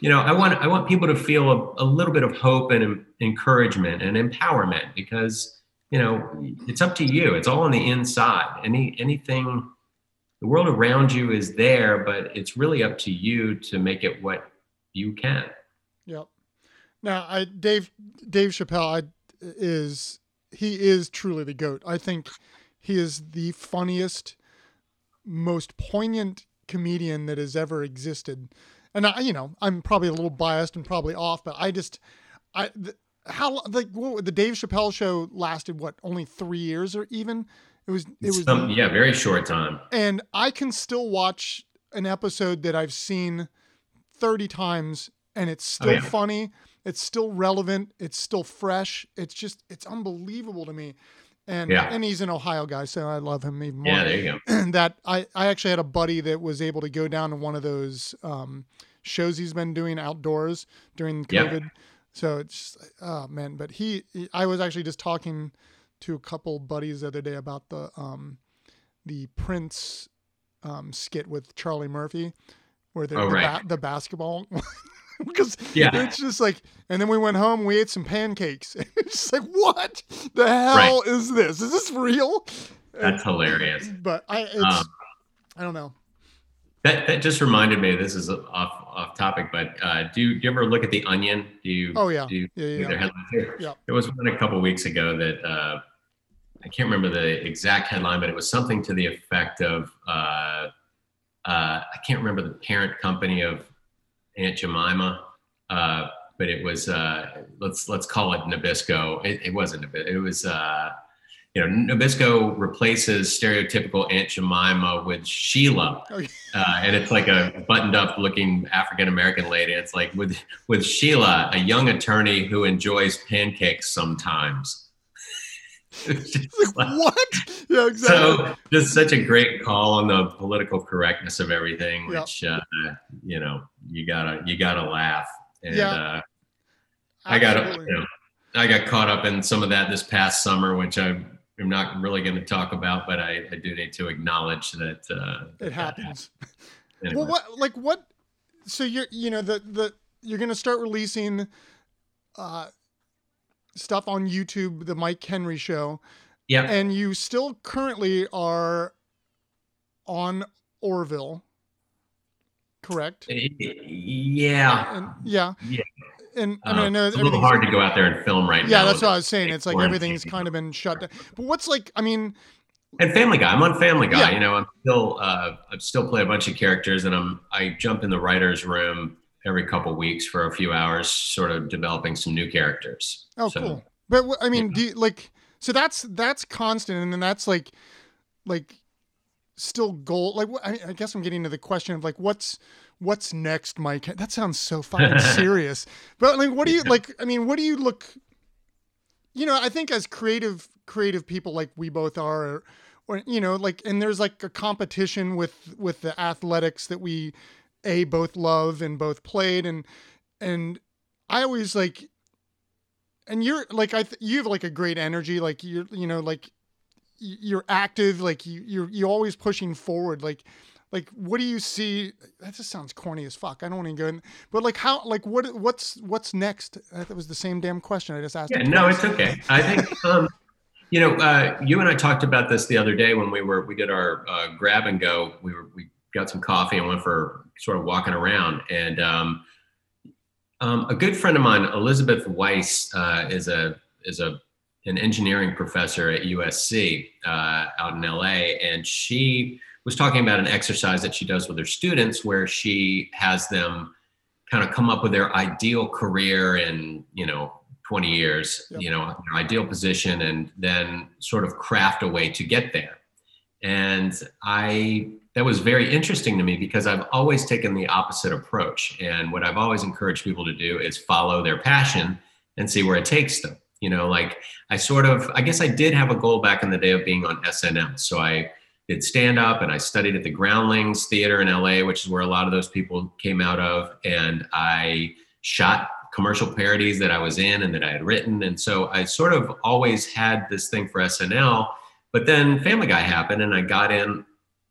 you know, I want I want people to feel a, a little bit of hope and encouragement and empowerment because you know it's up to you. It's all on the inside. Any anything, the world around you is there, but it's really up to you to make it what you can. Yep. Now, I Dave Dave Chappelle I, is he is truly the goat. I think he is the funniest, most poignant comedian that has ever existed. And I, you know, I'm probably a little biased and probably off, but I just, I, the, how like the Dave Chappelle show lasted what only three years or even it was it was Some, yeah very short time and I can still watch an episode that I've seen 30 times and it's still oh, yeah. funny. It's still relevant. It's still fresh. It's just, it's unbelievable to me. And, yeah. and he's an Ohio guy, so I love him even more. Yeah, there you go. that I, I actually had a buddy that was able to go down to one of those um, shows he's been doing outdoors during COVID. Yeah. So it's oh man, but he, he, I was actually just talking to a couple buddies the other day about the um the Prince um skit with Charlie Murphy where the, oh, the, right. ba- the basketball because yeah. it's just like and then we went home we ate some pancakes it's just like what the hell right. is this is this real that's and, hilarious but i it's um, i don't know that, that just reminded me. This is off off topic, but uh, do, you, do you ever look at the Onion? Do you? Oh yeah. Do you, yeah, yeah, yeah. Yeah. There was one a couple weeks ago that uh, I can't remember the exact headline, but it was something to the effect of uh, uh I can't remember the parent company of Aunt Jemima, uh, but it was uh, let's let's call it Nabisco. It, it wasn't Nabisco. It was you know, Nabisco replaces stereotypical Aunt Jemima with Sheila, oh, uh, and it's like a buttoned-up looking African American lady. It's like with with Sheila, a young attorney who enjoys pancakes sometimes. Like, what? Yeah, exactly. So just such a great call on the political correctness of everything, which uh, you know you gotta you gotta laugh. And yeah. uh, I gotta you know, I got caught up in some of that this past summer, which I I'm not really going to talk about, but I, I do need to acknowledge that uh, it happens. Anyway. Well, what like what? So you're you know the the you're going to start releasing uh, stuff on YouTube, the Mike Henry Show. Yeah, and you still currently are on Orville, correct? Yeah. And, yeah. Yeah and I mean, I uh, know it's a little hard to go out there and film right yeah, now. Yeah, that's what I was saying. It's like everything's kind of been shut down. But what's like? I mean, and Family Guy. I'm on Family Guy. Yeah. You know, I'm still uh, I still play a bunch of characters, and I'm I jump in the writers' room every couple weeks for a few hours, sort of developing some new characters. Oh, so, cool. But I mean, yeah. do you, like so that's that's constant, and then that's like like still goal. Like I, I guess I'm getting to the question of like what's what's next, Mike? That sounds so fucking serious. But like, what do you like? I mean, what do you look? You know, I think as creative creative people like we both are, or, or you know, like, and there's like a competition with with the athletics that we a both love and both played, and and I always like, and you're like I th- you have like a great energy, like you're you know like you're active, like you you're you always pushing forward, like like what do you see? That just sounds corny as fuck i don't want to go in but like how like what what's what's next? That was the same damn question i just asked yeah no it's okay. I think um you know uh you and i talked about this the other day when we were we did our uh, grab and go we were we got some coffee and went for sort of walking around and um, um a good friend of mine elizabeth weiss uh is a is a an engineering professor at usc uh out in la and she was talking about an exercise that she does with her students where she has them kind of come up with their ideal career in, you know, 20 years, yep. you know, their ideal position, and then sort of craft a way to get there. And I, that was very interesting to me because I've always taken the opposite approach. And what I've always encouraged people to do is follow their passion and see where it takes them. You know, like I sort of, I guess I did have a goal back in the day of being on SNL. So I, did stand up and I studied at the Groundlings Theater in LA, which is where a lot of those people came out of. And I shot commercial parodies that I was in and that I had written. And so I sort of always had this thing for SNL. But then Family Guy happened and I got in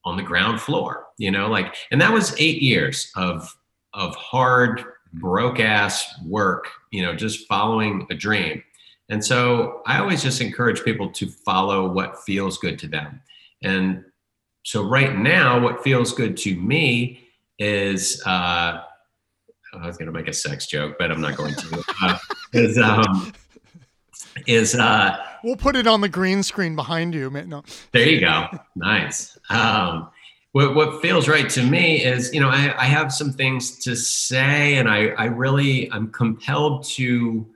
on the ground floor, you know, like, and that was eight years of, of hard, broke ass work, you know, just following a dream. And so I always just encourage people to follow what feels good to them. And so right now, what feels good to me is uh, I was going to make a sex joke, but I'm not going to. Uh, is um, is uh, we'll put it on the green screen behind you. No. There you go. Nice. Um, what, what feels right to me is, you know, I, I have some things to say, and I, I really I'm compelled to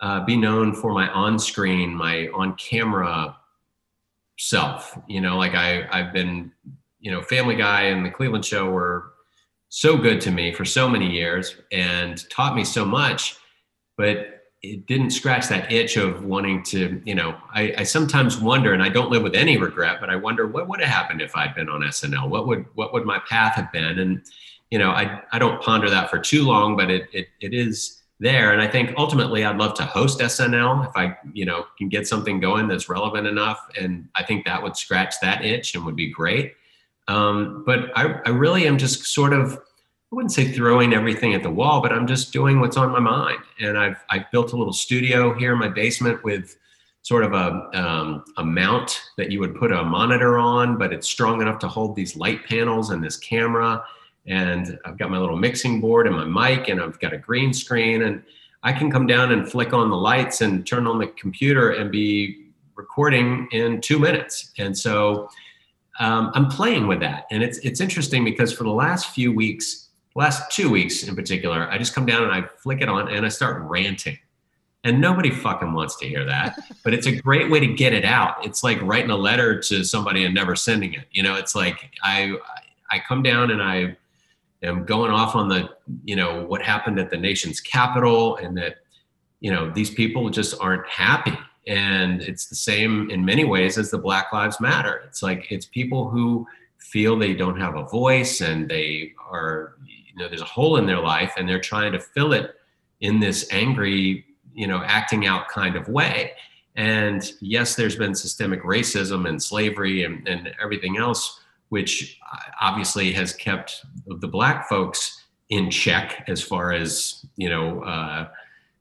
uh, be known for my on-screen, my on-camera self you know like i i've been you know, Family Guy and the Cleveland Show were so good to me for so many years and taught me so much, but it didn't scratch that itch of wanting to, you know, I, I, sometimes wonder, and I don't live with any regret, but I wonder what would have happened if I'd been on SNL. What would what would my path have been? And you know, I I don't ponder that for too long, but it it, it is there. And I think ultimately I'd love to host SNL if I, you know, can get something going that's relevant enough. And I think that would scratch that itch and would be great. Um, but I, I really am just sort of I wouldn't say throwing everything at the wall, but I'm just doing what's on my mind. And I've I've built a little studio here in my basement with sort of a um, a mount that you would put a monitor on, but it's strong enough to hold these light panels and this camera. And I've got my little mixing board and my mic, and I've got a green screen, and I can come down and flick on the lights and turn on the computer and be recording in two minutes. And so um, I'm playing with that, and it's it's interesting because for the last few weeks last two weeks in particular, I just come down and I flick it on and I start ranting. And nobody fucking wants to hear that, but it's a great way to get it out. It's like writing a letter to somebody and never sending it. You know, it's like I I come down and I am going off on the, you know, what happened at the nation's capital and that, you know, these people just aren't happy. And it's the same in many ways as the Black Lives Matter. It's like it's people who feel they don't have a voice and they are know there's a hole in their life and they're trying to fill it in this angry you know acting out kind of way. And yes there's been systemic racism and slavery and, and everything else which obviously has kept the black folks in check as far as you know uh,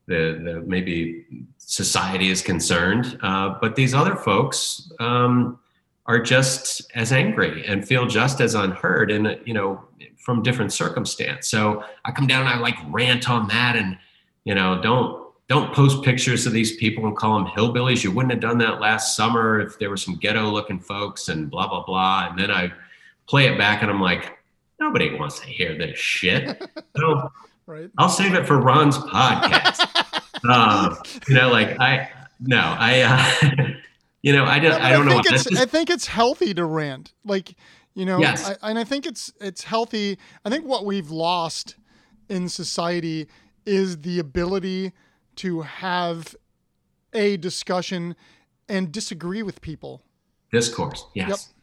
the, the maybe society is concerned. Uh, but these other folks um, are just as angry and feel just as unheard and you know from different circumstance. So i come down and i like rant on that and you know don't don't post pictures of these people and call them hillbillies. You wouldn't have done that last summer if there were some ghetto looking folks and blah blah blah. And then i play it back and i'm like nobody wants to hear this shit. So right. i'll save it for ron's podcast. Um, you know like i no i uh, you know, I don't, I, I don't know. It's, just... I think it's healthy to rant. Like, you know, yes. I, and I think it's it's healthy. I think what we've lost in society is the ability to have a discussion and disagree with people. Discourse, yes,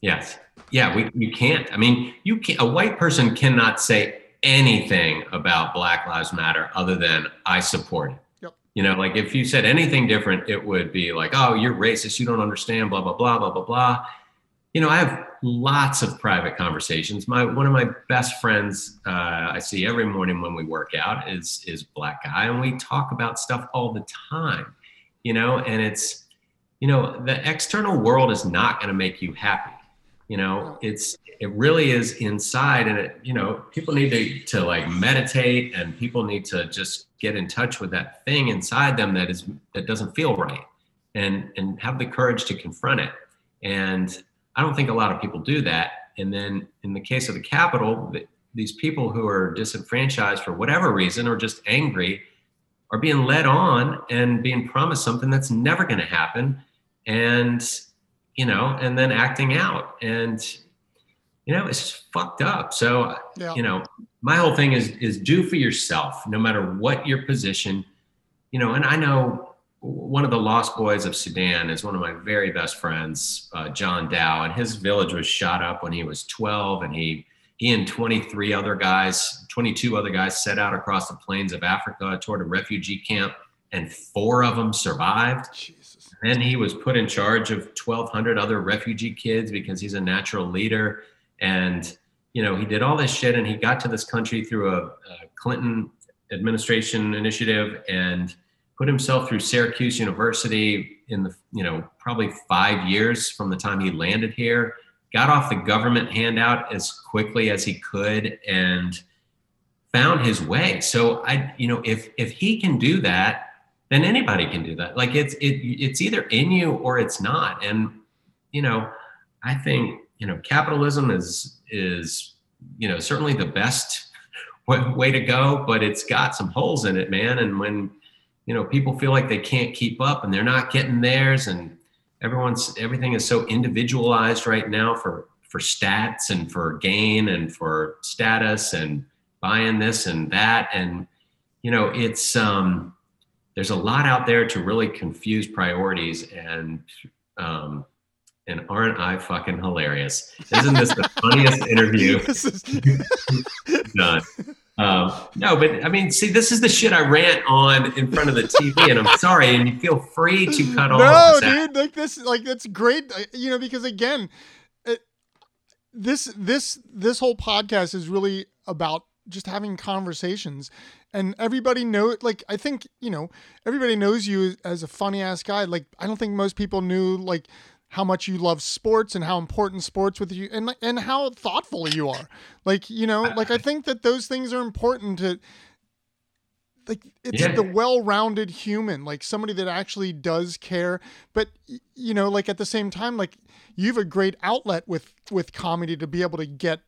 yep. yes, yeah. We you can't. I mean, you can't, A white person cannot say anything about Black Lives Matter other than I support it. You know, like if you said anything different, it would be like, oh, you're racist, you don't understand, blah, blah, blah, blah, blah, blah. You know, I have lots of private conversations. My one of my best friends uh, I see every morning when we work out is is black guy, and we talk about stuff all the time. You know, and it's you know the external world is not going to make you happy you know it's it really is inside and it you know people need to, to like meditate and people need to just get in touch with that thing inside them that is that doesn't feel right and and have the courage to confront it and i don't think a lot of people do that and then in the case of the capital these people who are disenfranchised for whatever reason or just angry are being led on and being promised something that's never going to happen and you know, and then acting out. And, you know, it's just fucked up. So, yeah. you know, my whole thing is is do for yourself, no matter what your position, you know, and I know one of the lost boys of Sudan is one of my very best friends, uh, John Dau, and his village was shot up when he was 12, and he he and 23 other guys, 22 other guys, set out across the plains of Africa toward a refugee camp, and four of them survived. Then he was put in charge of 1,200 other refugee kids because he's a natural leader. And, you know, he did all this shit and he got to this country through a, a Clinton administration initiative and put himself through Syracuse University in the, you know, probably five years from the time he landed here, got off the government handout as quickly as he could and found his way. So I, you know, if if he can do that, then anybody can do that. Like it's it it's either in you or it's not. And you know, I think you know capitalism is is you know certainly the best way to go, but it's got some holes in it, man. And when you know people feel like they can't keep up and they're not getting theirs, and everyone's everything is so individualized right now for for stats and for gain and for status and buying this and that and you know it's um there's a lot out there to really confuse priorities and um and aren't I fucking hilarious? Isn't this the funniest interview done? Um, no, but I mean, see, this is the shit I rant on in front of the TV, and I'm sorry, and you feel free to cut off. No, dude, like this, like that's great, uh, you know, because again, it, this this this whole podcast is really about just having conversations and everybody know like i think you know everybody knows you as a funny ass guy like i don't think most people knew like how much you love sports and how important sports with you and and how thoughtful you are. Like, you know, like I think that those things are important to like it's yeah. the well-rounded human, like somebody that actually does care, but you know, like at the same time like you have a great outlet with with comedy to be able to get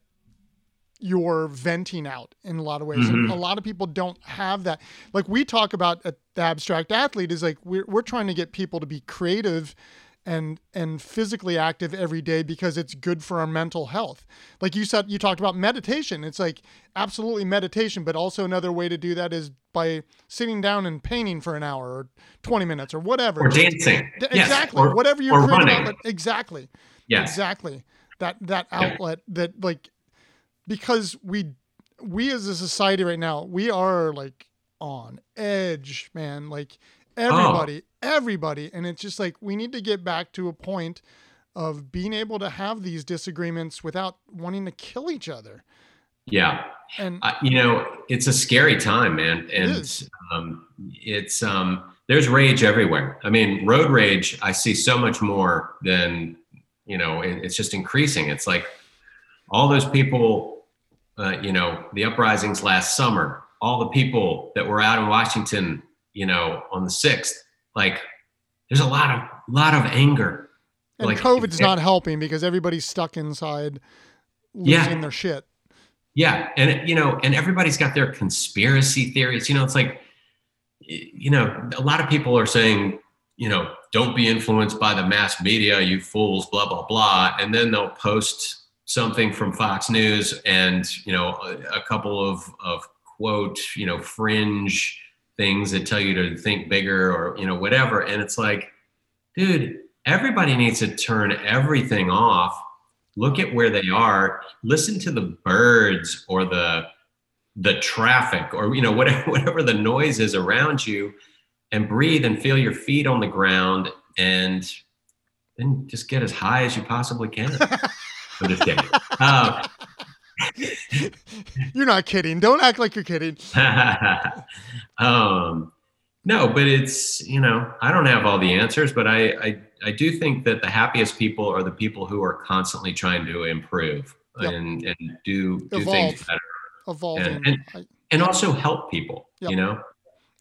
your venting out in a lot of ways. Mm-hmm. a lot of people don't have that. Like we talk about at the abstract athlete is like we're we're trying to get people to be creative and and physically active every day because it's good for our mental health. Like you said you talked about meditation. It's like absolutely meditation, but also another way to do that is by sitting down and painting for an hour or 20 minutes or whatever. Or dancing. Exactly. Yes. Or, whatever you're running. exactly. Yes. Exactly. That that outlet that like because we we as a society right now, we are like on edge, man. Like everybody, oh. everybody. And it's just like we need to get back to a point of being able to have these disagreements without wanting to kill each other. Yeah. And uh, you know, it's a scary time, man. And it um, it's um there's rage everywhere. I mean, road rage I see so much more than, you know, it, it's just increasing. It's like all those people uh, you know, the uprisings last summer, all the people that were out in Washington you know, on the sixth, like there's a lot of lot of anger. And like, COVID's it, not helping because everybody's stuck inside losing yeah. their shit. Yeah. And you know, and everybody's got their conspiracy theories. You know, it's like you know, a lot of people are saying, you know, don't be influenced by the mass media, you fools, blah, blah, blah. And then they'll post something from Fox News and, you know, a, a couple of, of quote, you know, fringe things that tell you to think bigger or you know whatever. And it's like dude everybody needs to turn everything off. Look at where they are. Listen to the birds or the the traffic or you know whatever whatever the noise is around you and breathe and feel your feet on the ground and then just get as high as you possibly can. I'm just kidding. Uh, you're not kidding. Don't act like you're kidding. um, no, but it's you know I don't have all the answers, but I, I I do think that the happiest people are the people who are constantly trying to improve yep. and and do do Evolve. things better, evolving, and and, and also help people. Yep. You know.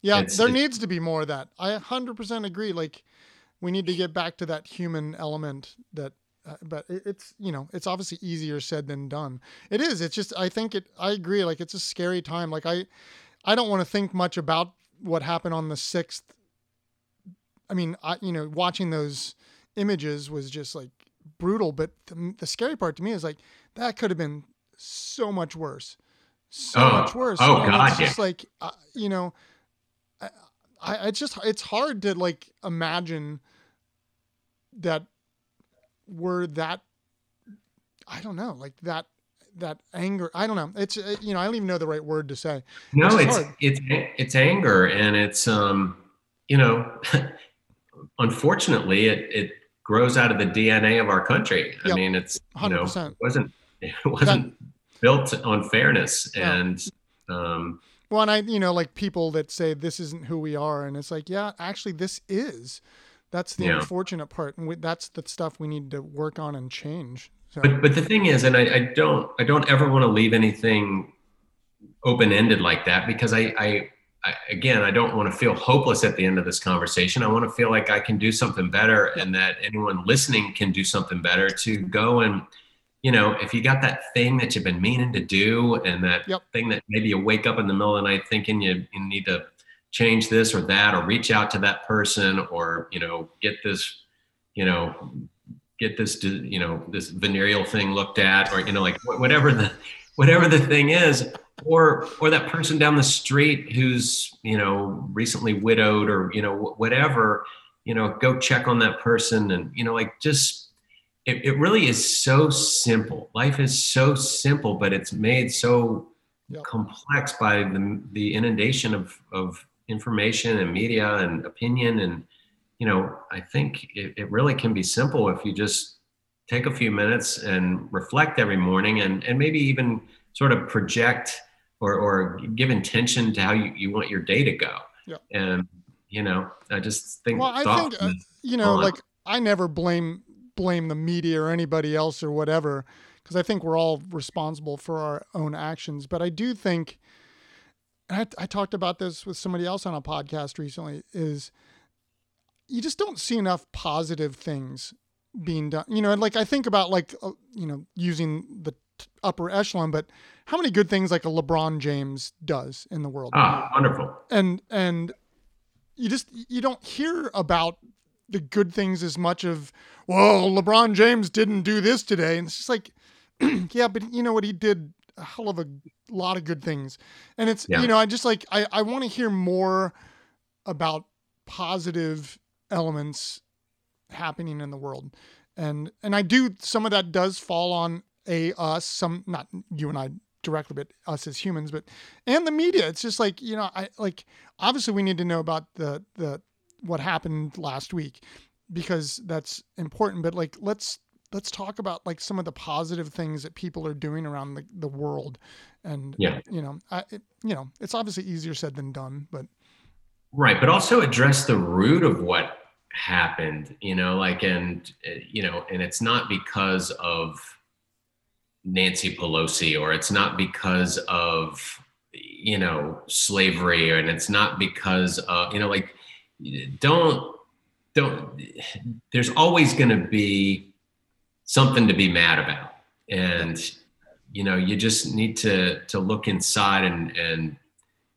Yeah, it's, there it's, needs to be more of that. I 100% agree. Like, we need to get back to that human element that uh, but it's you know it's obviously easier said than done it is it's just i think it i agree like it's a scary time like i i don't want to think much about what happened on the 6th i mean i you know watching those images was just like brutal but the, the scary part to me is like that could have been so much worse so oh, much worse oh and god it's yeah. just like uh, you know I, I it's just it's hard to like imagine that were that I don't know, like that that anger. I don't know. It's uh, you know I don't even know the right word to say. No, it's it's, it's it's anger, and it's um you know, unfortunately it it grows out of the DNA of our country. I mean, it's you 100%. know it wasn't it wasn't that, built on fairness and. Um, well, and I, you know, like people that say this isn't who we are, and it's like, yeah, actually, this is. That's the yeah. unfortunate part, and we, that's the stuff we need to work on and change. So. But but the thing is, and I, I don't I don't ever want to leave anything open ended like that because I, I I again I don't want to feel hopeless at the end of this conversation. I want to feel like I can do something better, and that anyone listening can do something better to go and you know, if you got that thing that you've been meaning to do and that yep. thing that maybe you wake up in the middle of the night thinking you, you need to change this or that or reach out to that person or you know get this you know get this you know this venereal thing looked at or you know like whatever the whatever the thing is or or that person down the street who's you know recently widowed or you know whatever you know go check on that person and you know like just it, it really is so simple. Life is so simple but it's made so complex by the, the inundation of of information and media and opinion and you know i think it, it really can be simple if you just take a few minutes and reflect every morning and and maybe even sort of project or, or give intention to how you, you want your day to go. Yeah. And, you know, I just think, well, I think, uh, you know, on. like I never blame, blame the media or anybody else or whatever, because I think we're all responsible for our own actions. But I do think, I, I talked about this with somebody else on a podcast recently, is you just don't see enough positive things being done. You know, and like I think about like, uh, you know, using the upper echelon, but how many good things like a LeBron James does in the world? Ah, wonderful. And and you just you don't hear about the good things as much of well, LeBron James didn't do this today, and it's just like, yeah, but you know what he did a hell of a lot of good things, and it's yeah. you know I just like I I want to hear more about positive elements happening in the world. And and I do some of that does fall on a us some not you and I directly but us as humans but and the media. It's just like you know I like obviously we need to know about the the what happened last week because that's important but like let's let's talk about like some of the positive things that people are doing around the, the world and yeah you know I, it, you know it's obviously easier said than done but right but also address the root of what happened you know like and you know and it's not because of Nancy Pelosi, or it's not because of you know slavery, and it's not because of you know like don't don't. There's always going to be something to be mad about, and you know you just need to to look inside and and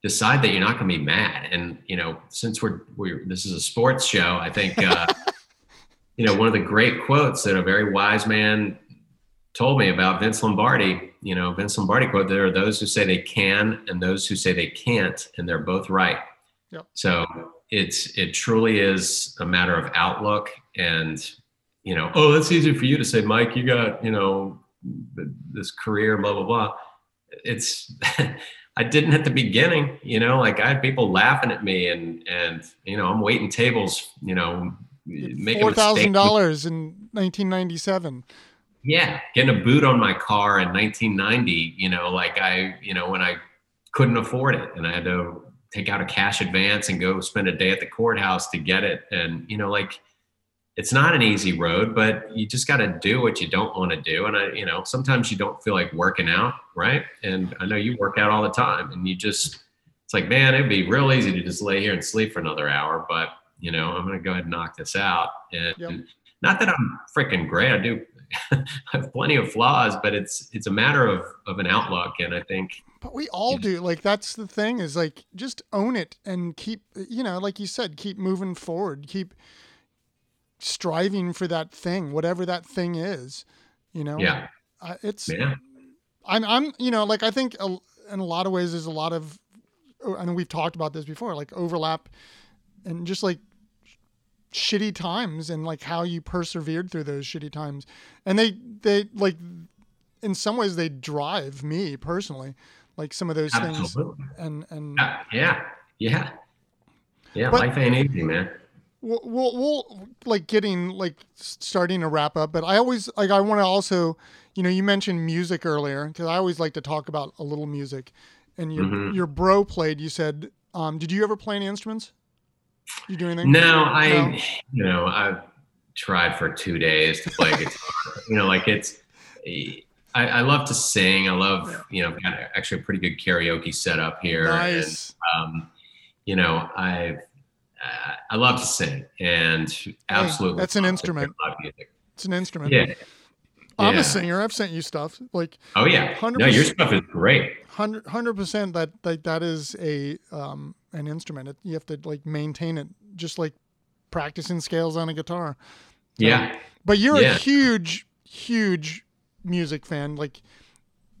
decide that you're not going to be mad. And you know since we're we're this is a sports show, I think. Uh, you know, one of the great quotes that a very wise man told me about Vince Lombardi. You know, Vince Lombardi quote: "There are those who say they can, and those who say they can't, and they're both right." Yep. So it's it truly is a matter of outlook, and you know, oh, that's easy for you to say, Mike. You got you know this career, blah blah blah. It's I didn't at the beginning, you know, like I had people laughing at me, and and you know, I'm waiting tables, you know, four thousand dollars in 1997 yeah getting a boot on my car in 1990 you know like i you know when i couldn't afford it and i had to take out a cash advance and go spend a day at the courthouse to get it and you know like it's not an easy road but you just got to do what you don't want to do and i you know sometimes you don't feel like working out right and i know you work out all the time and you just it's like man it'd be real easy to just lay here and sleep for another hour but you know i'm going to go ahead and knock this out and yep. not that i'm freaking great i do I have plenty of flaws, but it's it's a matter of of an outlook, and I think. But we all do. Like that's the thing is like just own it and keep you know like you said keep moving forward, keep striving for that thing, whatever that thing is. You know. Yeah. Uh, it's. Yeah. I'm I'm you know like I think a, in a lot of ways there's a lot of and we've talked about this before like overlap and just like shitty times and like how you persevered through those shitty times. And they they like in some ways they drive me personally like some of those Absolutely. things and and uh, yeah yeah yeah but, life ain't easy man we'll, we'll, we'll like getting like starting to wrap up but i always like i want to also you know you mentioned music earlier because i always like to talk about a little music and your mm-hmm. your bro played you said um, did you ever play any instruments you do anything? No, I, no? you know, I've tried for two days to play guitar. you know, like it's, I, I, love to sing. I love, you know, got actually a pretty good karaoke setup here. Nice. And, um, you know, I, uh, I love to sing and absolutely. Hey, that's an instrument. It's an instrument. Yeah. I'm yeah. a singer. I've sent you stuff like. Oh yeah. hundred. No, your stuff is great. Hundred percent. That like that is a um an instrument. It, you have to like maintain it, just like practicing scales on a guitar. Yeah. But you're Yeah. a huge, huge music fan, like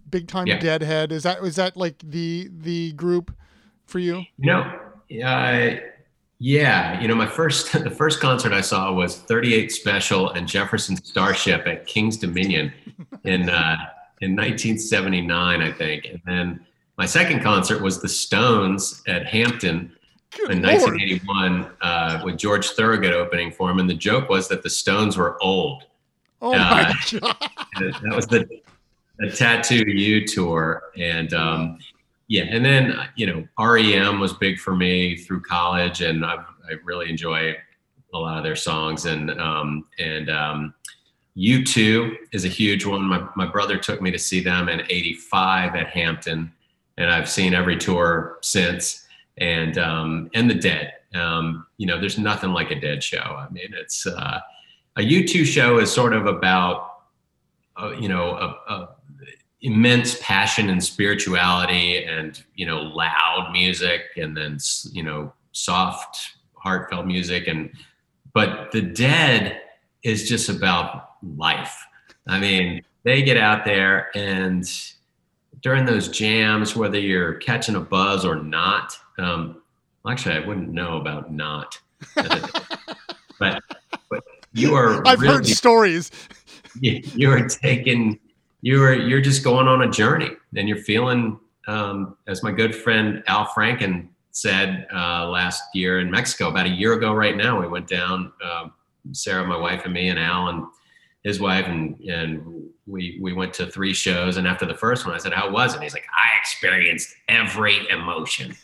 big time Yeah. Deadhead. Is that is that like the the group for you? You Yeah. uh, yeah. You know, my first the first concert I saw was 38 Special and Jefferson Starship at King's Dominion in uh, in 1979, I think. And then my second concert was the Stones at Hampton Good in 1981 uh, with George Thorogood opening for him. And the joke was that the Stones were old. Oh my uh, god. That was the, the Tattoo You tour. And um, yeah, and then, you know, REM was big for me through college, and I, I really enjoy a lot of their songs. And, um, and, um, U2 is a huge one. My, my brother took me to see them in 85 at Hampton, and I've seen every tour since. And, um, and the Dead. Um, you know, there's nothing like a Dead show. I mean, it's, uh, a U2 show is sort of about, uh, you know, a, a immense passion and spirituality and, you know, loud music and then, you know, soft, heartfelt music. And, but the Dead is just about life. I mean, they get out there and during those jams, whether you're catching a buzz or not, um, actually, I wouldn't know about not, but, but you are I've really, heard stories. you, you are taking, you are, you're just going on a journey and you're feeling, um, as my good friend Al Franken said uh, last year in Mexico, about a year ago right now, we went down, um, Sarah, my wife, and me, and Al, and his wife, and and we we went to three shows. And after the first one, I said, "How was it?" And he's like, "I experienced every emotion.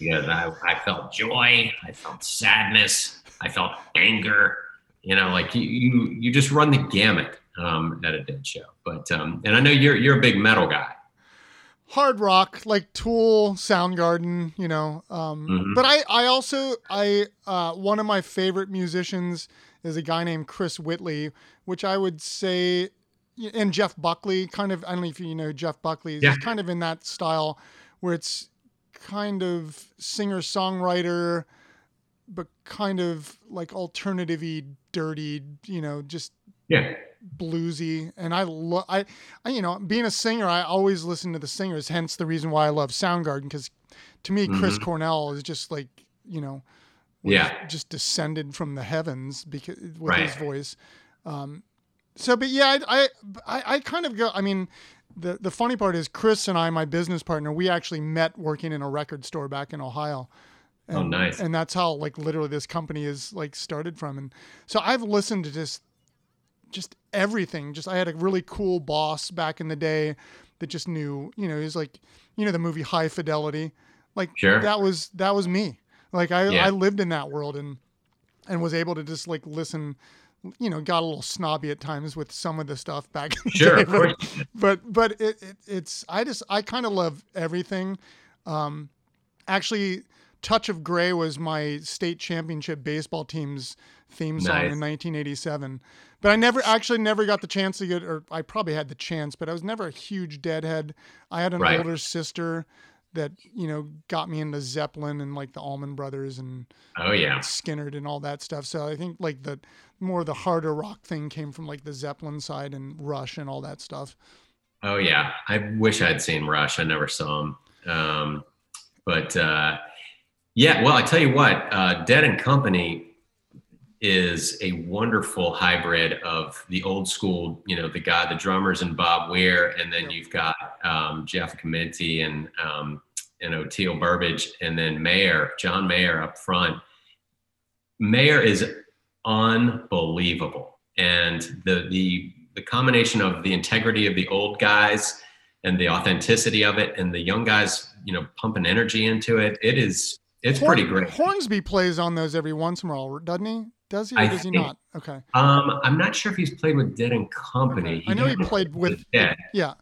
Because I, I felt joy, I felt sadness, I felt anger. You know, like you you, you just run the gamut um, at a dead show. But um, and I know you're you're a big metal guy. hard rock like tool soundgarden you know um Mhm. but i i also i uh one of my favorite musicians is a guy named chris whitley which i would say and jeff buckley kind of i don't know if you know jeff buckley is Yeah. He's kind of in that style where it's kind of singer songwriter but kind of like alternative-y dirty you know just Yeah, bluesy and I love I, I you know being a singer I always listen to the singers hence the reason why I love Soundgarden because to me Chris Mhm. Cornell is just like you know Yeah. just descended from the heavens because with Right. his voice um so but yeah I, I I kind of go I mean the the funny part is Chris and I my business partner we actually met working in a record store back in Ohio Oh, nice. and that's how like literally this company is like started from and so i've listened to just just everything just i had a really cool boss back in the day that just knew you know he was like you know the movie high fidelity like Sure. that was that was me like i Yeah. i lived in that world and and was able to just like listen you know got a little snobby at times with some of the stuff back in the sure, day, but- but but it, it it's I just I kind of love everything. Um, actually, Touch of Gray was my state championship baseball team's theme song Nice. in 1987. But I never actually never got the chance to get, or I probably had the chance, but I was never a huge Deadhead. I had an Right. older sister that you know got me into Zeppelin and like the Allman Brothers and Oh yeah, Skynyrd and all that stuff. So I think like the more the harder rock thing came from like the Zeppelin side and Rush and all that stuff. Oh yeah, I wish I'd seen Rush. I never saw him. Um, but uh, yeah, well, I tell you what, uh, Dead and Company is a wonderful hybrid of the old school. You know, the guy, the drummers, and Bob Weir, and then you've got um, Jeff Chimenti and um, and Oteil Burbridge, and then Mayer, John Mayer up front. Mayer is unbelievable, and the the the combination of the integrity of the old guys and the authenticity of it, and the young guys, you know, pumping energy into it. It is it's Horn- pretty great. Hornsby plays on those every once in a while, doesn't he? Does he or I does he think- not? Okay. Um, I'm not sure if he's played with Dead and Company. I know he played with Dead. yeah.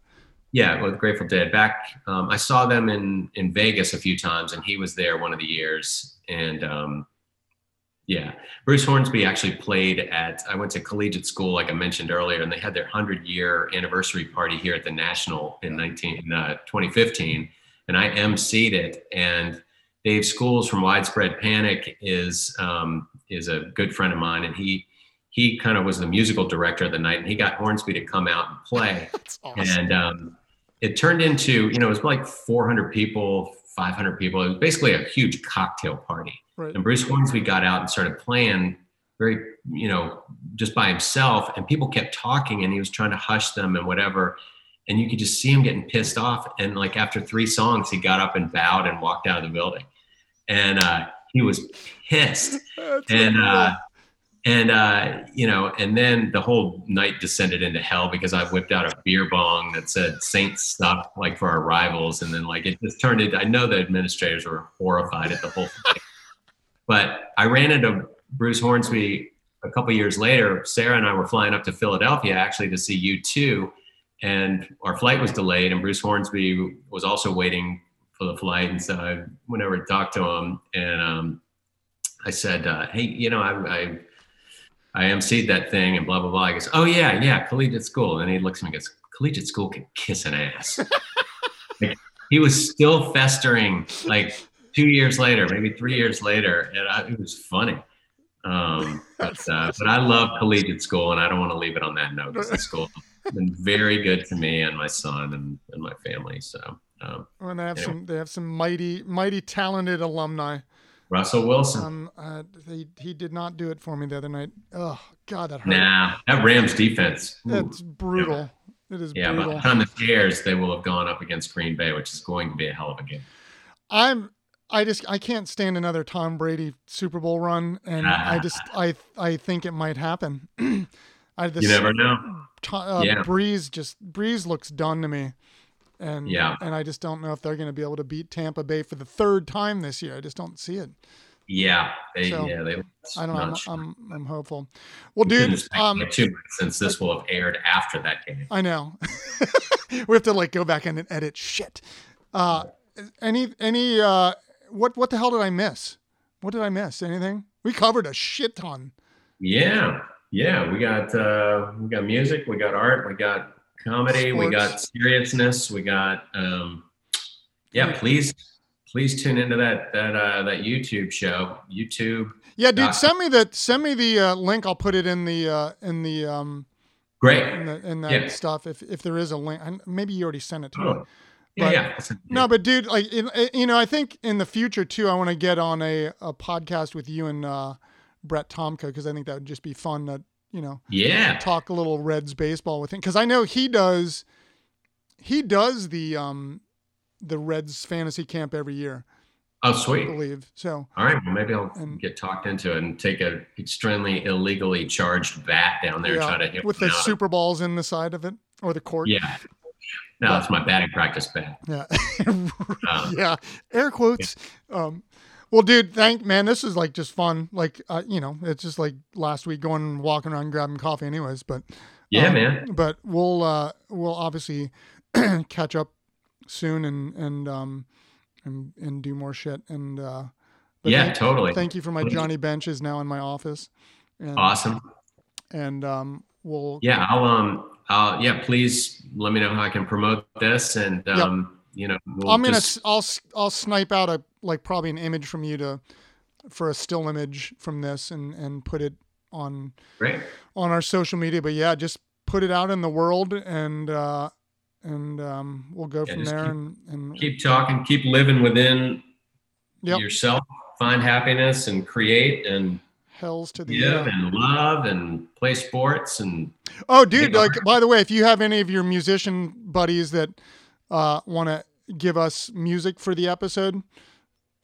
Yeah, with Grateful Dead. Back, um, I saw them in in Vegas a few times, and he was there one of the years. And um, yeah, Bruce Hornsby actually played at. I went to collegiate school, like I mentioned earlier, and they had their hundred year anniversary party here at the National in 19 uh, 2015, and I emceed it. And Dave Schools from Widespread Panic is um, is a good friend of mine, and he he kind of was the musical director of the night, and he got Hornsby to come out and play. That's awesome. And um, it turned into, you know, it was like 400 people, 500 people. It was basically a huge cocktail party. right. And Bruce Hornsby got out and started playing very, you know, just by himself. And people kept talking and he was trying to hush them and whatever. And you could just see him getting pissed off. And like after three songs, he got up and bowed and walked out of the building. And uh, he was pissed. And, uh, and uh, you know, and then the whole night descended into hell because I whipped out a beer bong that said "Saints stuff" like for our rivals, and then like it just turned into. I know the administrators were horrified at the whole thing, but I ran into Bruce Hornsby a couple years later. Sarah and I were flying up to Philadelphia actually to see U2, and our flight was delayed, and Bruce Hornsby was also waiting for the flight, and so I went over to talk to him, and um, I said, uh, "Hey, you know, I." I I emceed that thing and blah blah blah. He goes, "Oh yeah, yeah, collegiate school." And he looks at me and goes, "Collegiate school can kiss an ass." like, he was still festering, like two years later, maybe three years later, and I, it was funny. Um, but uh, but I love collegiate school, and I don't want to leave it on that note because the school has been very good to me and my son and, and my family. So um, and they have yeah. some they have some mighty mighty talented alumni. Russell Wilson, Um, uh, he he did not do it for me the other night. Oh God, that hurt. nah, that Rams defense. ooh. That's brutal. It is Yeah, by brutal. the time the Bears, they will have gone up against Green Bay, which is going to be a hell of a game. I'm I just I can't stand another Tom Brady Super Bowl run, and I just I I think it might happen. I this, You never know. Uh, Yeah. Brees just Brees looks done to me, and Yeah. and I just don't know if they're going to be able to beat Tampa Bay for the third time this year. I just don't see it. Yeah, they So, yeah they. I don't know. I'm, sure. I'm I'm hopeful. Well, We dude, um, too since this will have aired after that game. I know. we have to like go back in and edit shit. Uh, any any uh, what what the hell did I miss? What did I miss? Anything? We covered a shit ton. Yeah, yeah, we got uh, we got music, we got art, we got comedy, we got seriousness, we got um, yeah. Please, please tune into that that uh, that YouTube show. YouTube, Yeah, dude, send me the send me the uh, link. I'll put it in the uh, in the um great. in, the, in that Yeah. stuff. If if there is a link, maybe you already sent it to me. Oh, yeah, But- yeah. Listen, No, but dude, like in, uh, you know, I think in the future too, I want to get on a, a podcast with you and uh, Brett Tomko because I think that would just be fun to you know yeah, talk a little Reds baseball with him because I know he does he does the um the Reds fantasy camp every year, oh I sweet. believe. So All right, well maybe I'll And- get talked into it and take a extremely illegally charged bat down there yeah, try to hit with the out. super balls in the side of it or the court. Yeah, no, it's my batting practice bat. Yeah. Uh, yeah. Air quotes. Um, well, dude, thank man. This is like just fun. Like, uh, you know, it's just like last week going walking around grabbing coffee, anyways. But yeah, Um, man. but we'll uh, we'll obviously catch up soon and and um and and do more shit. And uh, but Yeah, thank, totally. thank you for my Johnny Bench is now in my office. And, Awesome. And um, we'll Yeah, I'll um, I'll yeah. Please let me know how I can promote this, and Yep. um, you know, we'll I'm gonna just- I'll I'll snipe out a like probably an image from you to for a still image from this and and put it on great. on our social media. But yeah, just put it out in the world and uh and um we'll go Yeah, from there keep- and and Keep talking. Keep living within Yep. yourself. Find happiness and create and hells to the give uh, and love and play sports and Oh, dude! Yeah. Like, by the way, if you have any of your musician buddies that uh, want to give us music for the episode,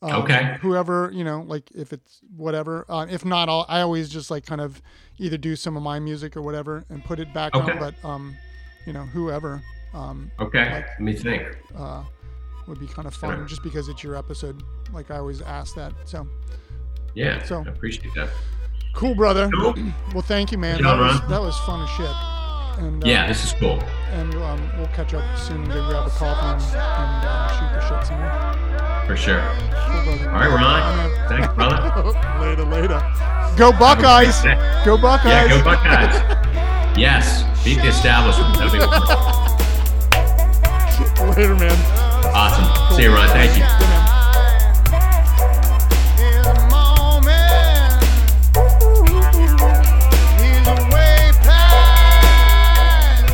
um, Okay. whoever you know, like if it's whatever. Uh, if not, I'll, I always just like kind of either do some of my music or whatever and put it back Okay. on. But um, you know, whoever um, okay. Like- Let me think. uh, would be kind of fun, just because it's your episode. Like I always ask that. So Yeah, So- I appreciate that. cool, brother. Cool. Well, thank you, man. That was, that was fun as shit. And uh, Yeah, this is cool. and um, we'll catch up soon. Go grab a coffee and, and uh, shoot the shit some more for sure. All right, Ron. Thanks, brother. later, later. Go Buckeyes. Go Buckeyes. Yeah, go Buckeyes. yes, beat the establishment. That'd be. Later, man. Awesome. Cool. See you, Ron. Thank you.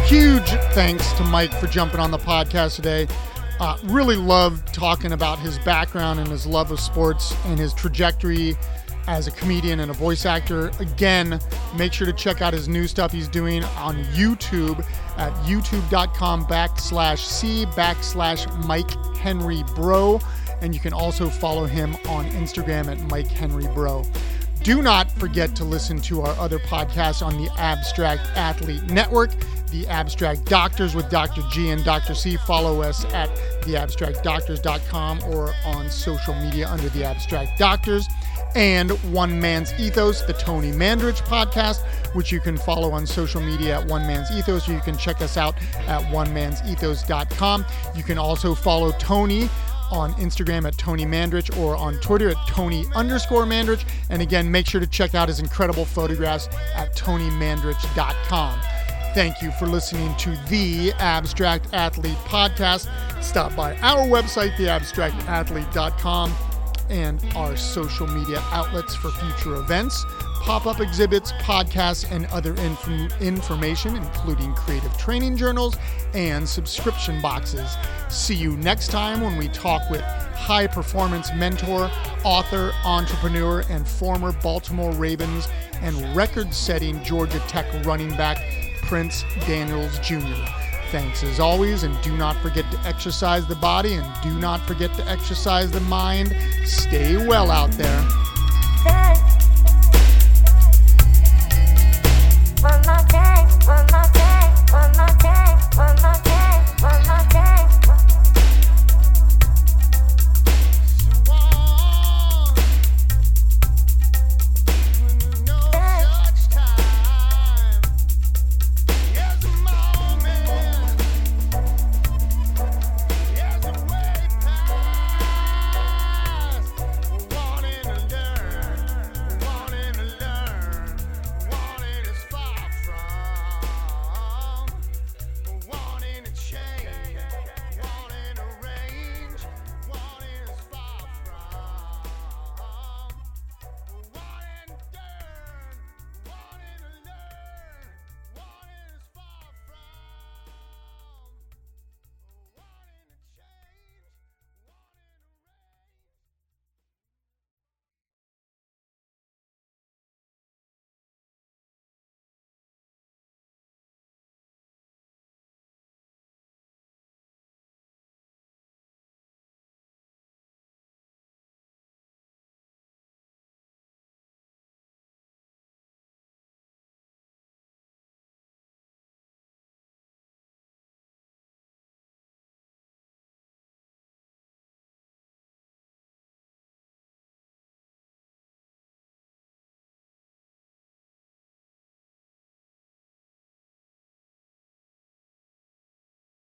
huge thanks to Mike for jumping on the podcast today. Uh, really love talking about his background and his love of sports and his trajectory as a comedian and a voice actor. Again, make sure to check out his new stuff he's doing on YouTube at youtube.com backslash C backslash Mike Henry Bro. And you can also follow him on Instagram at Mike Henry Bro. Do not forget to listen to our other podcasts on the Abstract Athlete Network, the Abstract Doctors with Dr. G and Dr. C. Follow us at theabstractdoctors.com or on social media under the Abstract Doctors and One Man's Ethos, the Tony Mandarich podcast, which you can follow on social media at One Man's Ethos, or you can check us out at onemansethos.com. You can also follow Tony on Instagram at Tony Mandarich or on Twitter at Tony underscore Mandarich. And again, make sure to check out his incredible photographs at TonyMandarich.com. Thank you for listening to the Abstract Athlete Podcast. Stop by our website, theabstractathlete.com and our social media outlets for future events, pop up exhibits, podcasts, and other inf- information, including creative training journals and subscription boxes. See you next time when we talk with high performance mentor, author, entrepreneur, and former Baltimore Ravens and record setting Georgia Tech running back, Prince Daniels Jr. Thanks as always, and do not forget to exercise the body and do not forget to exercise the mind. Stay well out there. one more time, one more time, one more time, one more